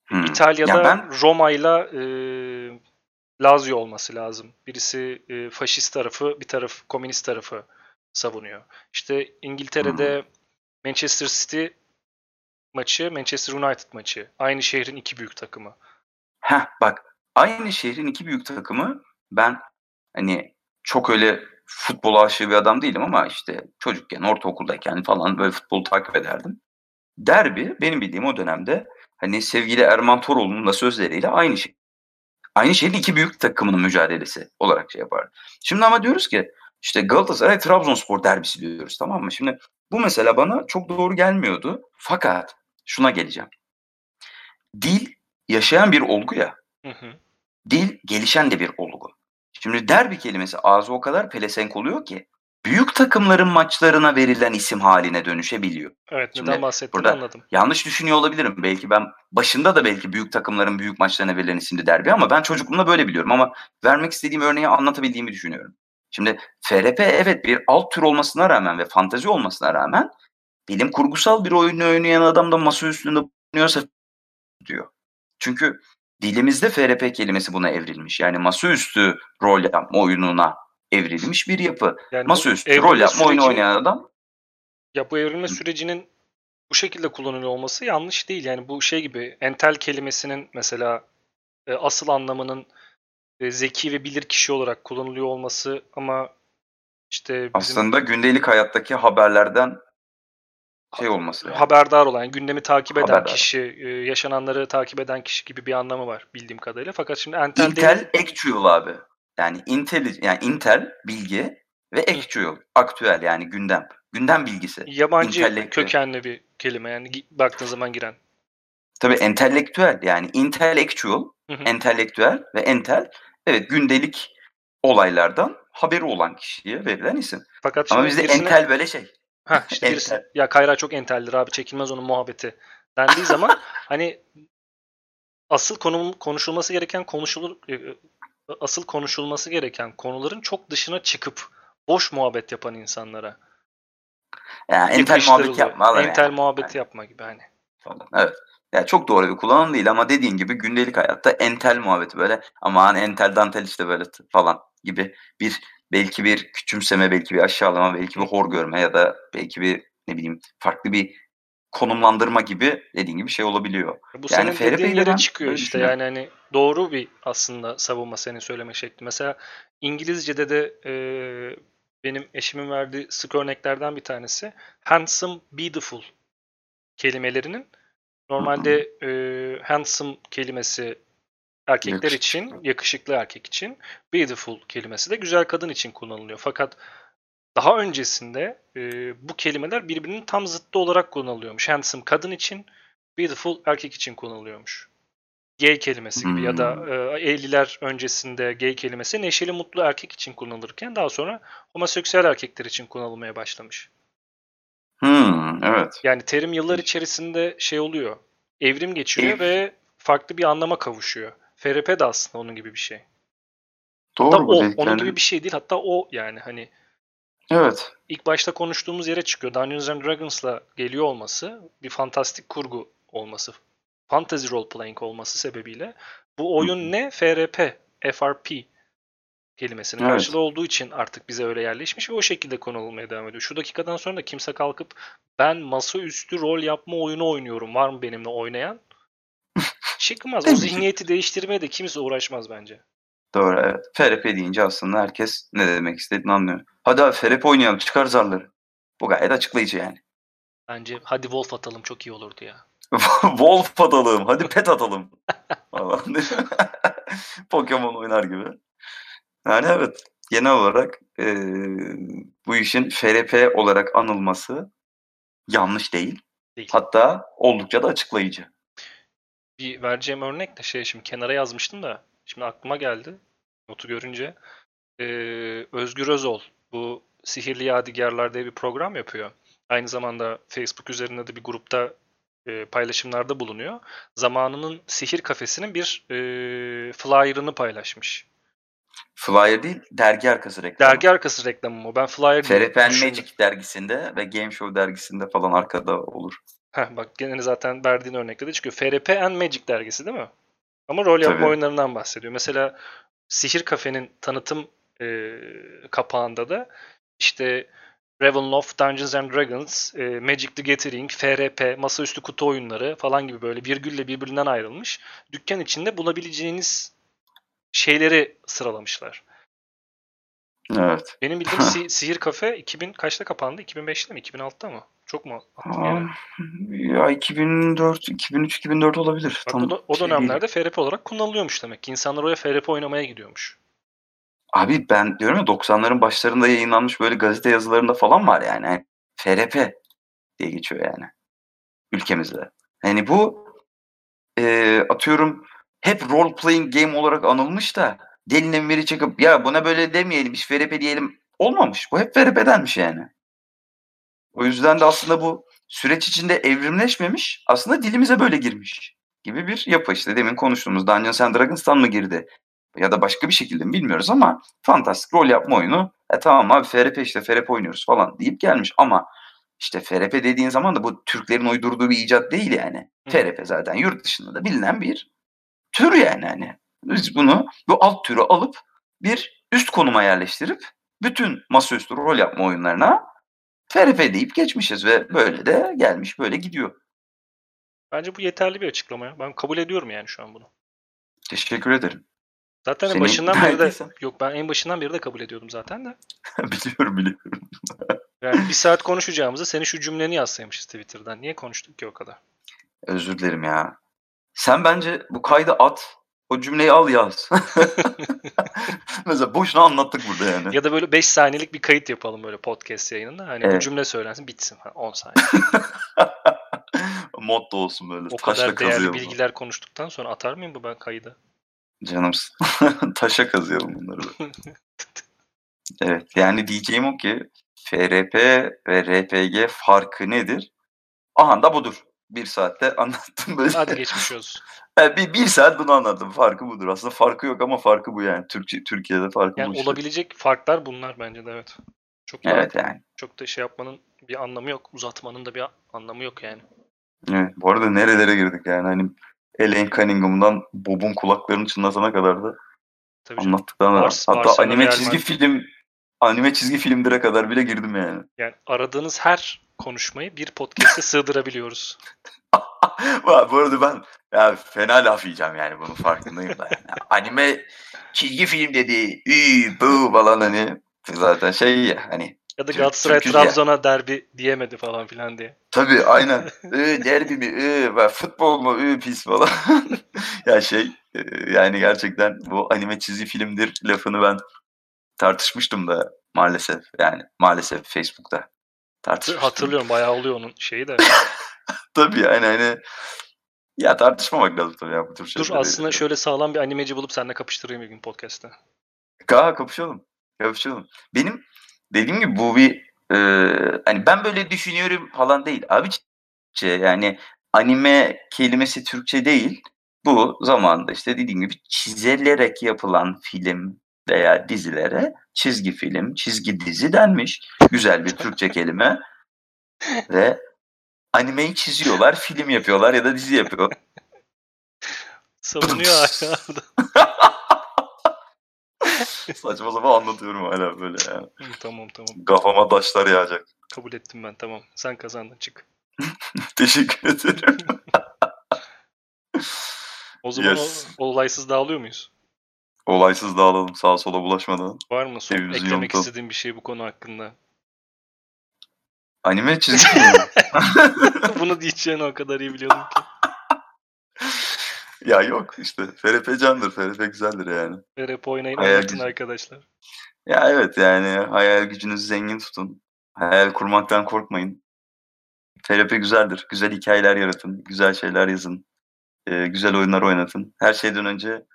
Hmm. İtalya'da Ya ben Roma ile e, Lazio olması lazım. Birisi e, faşist tarafı, bir taraf komünist tarafı savunuyor. İşte İngiltere'de Manchester City maçı, Manchester United maçı. Aynı şehrin iki büyük takımı. Heh, bak aynı şehrin iki büyük takımı ben hani çok öyle futbol aşığı bir adam değilim ama işte çocukken ortaokuldayken falan böyle futbolu takip ederdim. Derbi benim bildiğim o dönemde hani sevgili Erman Toroğlu'nun da sözleriyle aynı şey. Aynı şehrin iki büyük takımının mücadelesi olarak şey yapar. Şimdi ama diyoruz ki işte Galatasaray Trabzonspor derbisi diyoruz tamam mı? Şimdi bu mesela bana çok doğru gelmiyordu. Fakat şuna geleceğim. Dil yaşayan bir olgu ya. Hı hı. Dil gelişen de bir olgu. Şimdi derbi kelimesi ağzı o kadar pelesenk oluyor ki büyük takımların maçlarına verilen isim haline dönüşebiliyor. Evet, Şimdi neden bahsettiğini burada- anladım. Yanlış düşünüyor olabilirim. Belki ben başında da belki büyük takımların büyük maçlarına verilen isimdi derbi ama ben çocukluğumda böyle biliyorum ama vermek istediğim örneği anlatabildiğimi düşünüyorum. Şimdi FRP evet bir alt tür olmasına rağmen ve fantezi olmasına rağmen bilim kurgusal bir oyunu oynayan adam da masa üstünde oynuyorsa diyor. Çünkü dilimizde FRP kelimesi buna evrilmiş. Yani masaüstü rol yapma oyununa evrilmiş bir yapı. Yani Masaüstü rol yapma oyunu oynayan adam Ya bu evrilme sürecinin bu şekilde kullanılıyor olması yanlış değil. Yani bu şey gibi entel kelimesinin mesela e, asıl anlamının e, zeki ve bilir kişi olarak kullanılıyor olması ama işte bizim aslında gündelik hayattaki haberlerden şey olması. yani. haberdar olan, yani gündemi takip eden Haberdar. kişi, e, yaşananları takip eden kişi gibi bir anlamı var bildiğim kadarıyla. Fakat şimdi Intel değil. actual abi. Yani Intel yani Intel bilgi ve actual aktüel yani gündem. Gündem bilgisi. Yabancı intellekti. kökenli bir kelime yani baktığın zaman giren. Tabii entelektüel yani intellectual, Hı hı. entelektüel ve entel evet gündelik olaylardan haberi olan kişiye verilen isim. Fakat Ama bizde entel böyle şey. Ha işte birisi, Entel. ya Kayra çok enteldir abi çekilmez onun muhabbeti dendiği zaman hani asıl konu konuşulması gereken konuşulur e, e, asıl konuşulması gereken konuların çok dışına çıkıp boş muhabbet yapan insanlara Yani entel muhabbet yapma. Entel yani. muhabbeti yapma gibi hani. Evet. Ya çok doğru bir kullanım değil ama dediğin gibi gündelik hayatta entel muhabbeti böyle aman entel dantel işte böyle falan gibi bir belki bir küçümseme, belki bir aşağılama, belki bir hor görme ya da belki bir ne bileyim farklı bir konumlandırma gibi dediğin gibi şey olabiliyor. Bu Yani senin dediğin yere çıkıyor işte yani hani doğru bir aslında savunma senin söyleme şekli. Mesela İngilizce'de de e, benim eşimin verdiği sık örneklerden bir tanesi handsome, beautiful kelimelerinin normalde e, handsome kelimesi erkekler Yakışıklı. için, yakışıklı erkek için, beautiful kelimesi de güzel kadın için kullanılıyor. Fakat daha öncesinde e, bu kelimeler birbirinin tam zıttı olarak kullanılıyormuş. Handsome kadın için, beautiful erkek için kullanılıyormuş. Gay kelimesi gibi ya da Hmm. e, 50'ler öncesinde gay kelimesi neşeli mutlu erkek için kullanılırken daha sonra homoseksüel erkekler için kullanılmaya başlamış. Hmm, evet. Yani terim yıllar içerisinde şey oluyor. Evrim geçiriyor Ev- ve farklı bir anlama kavuşuyor. FRP de aslında onun gibi bir şey. Doğru Hatta bu o, onun dediklerin. gibi bir şey değil. Hatta o yani hani Evet. ilk başta konuştuğumuz yere çıkıyor. Dungeons and Dragons'la geliyor olması, bir fantastik kurgu olması, fantasy role playing olması sebebiyle bu oyun ne? FRP, FRP kelimesinin Evet. karşılığı olduğu için artık bize öyle yerleşmiş ve o şekilde konulmaya devam ediyor. Şu dakikadan sonra da kimse kalkıp ben masaüstü rol yapma oyunu oynuyorum. Var mı benimle oynayan? Çıkmaz. O zihniyeti değiştirmeye de kimse uğraşmaz bence. Doğru evet. FRP deyince aslında herkes ne demek istediğini anlıyor. Hadi abi FRP oynayalım çıkar zarları. Bu gayet açıklayıcı yani. Bence hadi Wolf atalım çok iyi olurdu ya. Wolf atalım. Hadi pet atalım. Pokemon oynar gibi. Yani evet, genel olarak, eee, bu işin FRP olarak anılması yanlış değil. Değil. Hatta oldukça da açıklayıcı. Bir vereceğim örnek de şey şimdi kenara yazmıştım da şimdi aklıma geldi notu görünce. Ee, Özgür Özol bu Sihirli Yadigarlar diye bir program yapıyor. Aynı zamanda Facebook üzerinde de bir grupta e, paylaşımlarda bulunuyor. Zamanının Sihir Kafesi'nin bir e, flyer'ını paylaşmış. Flyer değil, dergi arkası reklamı. Dergi arkası reklamı mı? Ben flyer düşündüm. Magic dergisinde ve Game Show dergisinde falan arkada olur. Heh, bak gene zaten verdiğin örnekte de çıkıyor. FRP and Magic dergisi değil mi? Ama rol yapma Tabii. oyunlarından bahsediyor. Mesela Sihir Kafe'nin tanıtım e, kapağında da işte Ravenloft, Dungeons and Dragons, e, Magic the Gathering, FRP, masaüstü kutu oyunları falan gibi böyle virgülle birbirinden ayrılmış. Dükkan içinde bulabileceğiniz şeyleri sıralamışlar. Evet. Benim bildiğim Si- Sihir Kafe 2000 kaçta kapandı? 2005'te mi? 2006'da mı? Çok mu? Aa, ya 2004, 2003, 2004 olabilir. Bak, Tam o, da- o şey dönemlerde değilim. FRP olarak kullanılıyormuş demek ki. İnsanlar oraya FRP oynamaya gidiyormuş. Abi ben diyorum ya 90'ların başlarında yayınlanmış böyle gazete yazılarında falan var yani. Hani FRP diye geçiyor yani ülkemizde. Hani bu e, atıyorum hep role playing game olarak anılmış da delinin biri çıkıp ya buna böyle demeyelim biz FRP diyelim olmamış. Bu hep FRP'denmiş yani. O yüzden de aslında bu süreç içinde evrimleşmemiş aslında dilimize böyle girmiş gibi bir yapı işte demin konuştuğumuz Dungeons and Dragons'tan mı girdi ya da başka bir şekilde mi bilmiyoruz ama fantastik rol yapma oyunu e tamam abi FRP işte FRP oynuyoruz falan deyip gelmiş ama işte FRP dediğin zaman da bu Türklerin uydurduğu bir icat değil yani. Hı. FRP zaten yurt dışında da bilinen bir tür yani hani. Biz bunu bu alt türü alıp bir üst konuma yerleştirip bütün masaüstü rol yapma oyunlarına FRP deyip geçmişiz ve böyle de gelmiş böyle gidiyor. Bence bu yeterli bir açıklama ya. Ben kabul ediyorum yani şu an bunu. Teşekkür ederim. Zaten en Senin başından beri de yok ben en başından beri de kabul ediyordum zaten de. biliyorum biliyorum. Yani bir saat konuşacağımızda senin şu cümleni yazsaymışız Twitter'dan. Niye konuştuk ki o kadar? Özür dilerim ya. Sen bence bu kaydı at. O cümleyi al yaz. Mesela boşuna anlattık burada yani. Ya da böyle 5 saniyelik bir kayıt yapalım böyle podcast yayınında. Hani bu Evet. cümle söylensin bitsin falan 10 saniye. Mod da olsun böyle. O Taşla kadar değerli bilgiler konuştuktan sonra atar mıyım bu ben kaydı? Canımsın. Taşa kazıyalım bunları. Evet yani diyeceğim o ki FRP ve RPG farkı nedir? Aha da budur. Bir saatte anlattım böyle. Hadi geçmiş olsun. Yani bir, bir saat bunu anlattım. Farkı budur. Aslında farkı yok ama farkı bu yani. Türkçe, Türkiye'de farkı bu Yani işte. olabilecek farklar bunlar bence de evet. Çok Evet yani. çok da şey yapmanın bir anlamı yok. Uzatmanın da bir anlamı yok yani. Evet. Bu arada nerelere girdik yani. Hani Elaine Cunningham'dan Bob'un kulaklarını çınlatana kadar da Tabii. Ars- Hatta Arsenal anime çizgi film anime çizgi filmlere kadar bile girdim yani. Yani aradığınız her konuşmayı bir podcast'e sığdırabiliyoruz. Bu arada ben ya fena laf yiyeceğim yani bunun farkındayım da. Yani. Anime çizgi film dedi. Ü, bu falan hani zaten şey ya hani Ya da Galatasaray Türküz ya. Trabzon'a derbi diyemedi falan filan diye. tabii aynen. Ü, derbi mi? Ü, ve futbol mu? Ü, pis falan. ya şey e, yani gerçekten bu anime çizgi filmdir lafını ben tartışmıştım da maalesef yani maalesef Facebook'ta tartışmıştım. Hatırlıyorum bayağı oluyor onun şeyi de. Tabii yani hani ya tartışmamak lazım tabii ya bu tür Dur şeyleri. aslında şöyle sağlam bir animeci bulup seninle kapıştırayım bir gün podcast'te. Ka kapışalım. Kapışalım. Benim dediğim gibi bu bir e, hani ben böyle düşünüyorum falan değil. Abi yani anime kelimesi Türkçe değil. Bu zamanda işte dediğim gibi çizilerek yapılan film veya dizilere çizgi film, çizgi dizi denmiş. Güzel bir Türkçe kelime. Ve animeyi çiziyorlar, film yapıyorlar ya da dizi yapıyor. Savunuyor hala. Saçma sapan anlatıyorum hala böyle yani. Tamam tamam. Kafama taşlar yağacak. Kabul ettim ben tamam. Sen kazandın çık. Teşekkür ederim. O zaman Yes. o, olaysız dağılıyor muyuz? Olaysız dağılalım sağa sola bulaşmadan. Var mı son Evimizi eklemek yontalım. istediğin bir şey bu konu hakkında? Anime çizgi. Bunu diyeceğini o kadar iyi biliyordum ki. Ya yok işte. FRP candır. FRP güzeldir yani. FRP oynayın Hayal gücü. arkadaşlar. Ya evet yani hayal gücünüzü zengin tutun. Hayal kurmaktan korkmayın. FRP güzeldir. Güzel hikayeler yaratın. Güzel şeyler yazın. e, güzel oyunlar oynatın. Her şeyden önce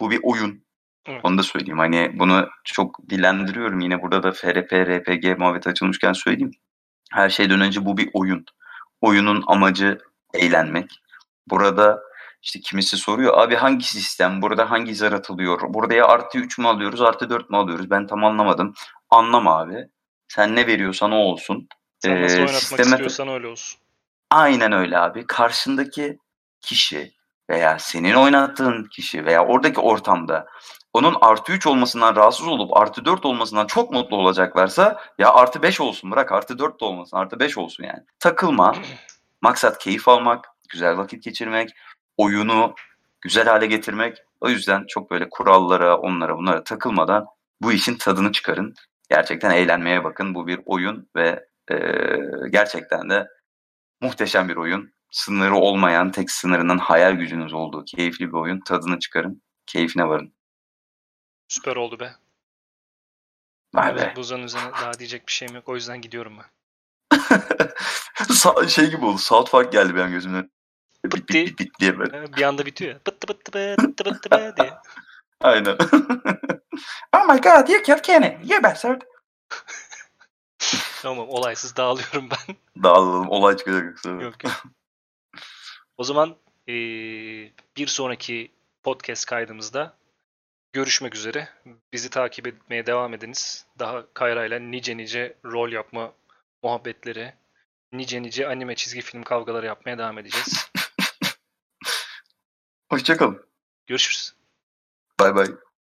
bu bir oyun. Evet. Onu da söyleyeyim. Hani bunu çok dilendiriyorum. Yine burada da FRP, RPG muhabbeti açılmışken söyleyeyim. Her şeyden önce bu bir oyun. Oyunun amacı eğlenmek. Burada işte kimisi soruyor abi hangi sistem, burada hangi zar atılıyor, burada ya artı 3 mü alıyoruz, artı 4 mü alıyoruz? Ben tam anlamadım. Anlama abi. Sen ne veriyorsan o olsun. Sen nasıl Ee, oynatmak sisteme- istiyorsan öyle olsun. Aynen öyle abi. Karşındaki kişi veya senin oynattığın kişi veya oradaki ortamda onun artı 3 olmasından rahatsız olup artı 4 olmasından çok mutlu olacaklarsa ya artı 5 olsun bırak artı 4 de olmasın artı 5 olsun yani. Takılma. Maksat keyif almak, güzel vakit geçirmek, oyunu güzel hale getirmek. O yüzden çok böyle kurallara, onlara, bunlara takılmadan bu işin tadını çıkarın. Gerçekten eğlenmeye bakın. Bu bir oyun ve eee, gerçekten de muhteşem bir oyun. Sınırı olmayan, tek sınırının hayal gücünüz olduğu keyifli bir oyun. Tadını çıkarın, keyfine varın. Süper oldu be. Vay be. Bu Buzun üzerine daha diyecek bir şeyim yok. O yüzden gidiyorum ben. Sa- şey gibi oldu. South Park geldi benim gözümden. Bit bit bit bit diye böyle. Bir anda bitiyor ya. Pıttı pıttı pıttı pıttı pıttı diye. Aynen. oh my god, you killed Kenny. You bastard. Tamam olaysız dağılıyorum ben. Dağılalım. Olay çıkacak yoksa. yok yok. O zaman eee, bir sonraki podcast kaydımızda görüşmek üzere. Bizi takip etmeye devam ediniz. Daha Kayra ile nice nice rol yapma muhabbetleri, nice nice anime çizgi film kavgaları yapmaya devam edeceğiz. Hoşçakalın. Görüşürüz. Bay bay.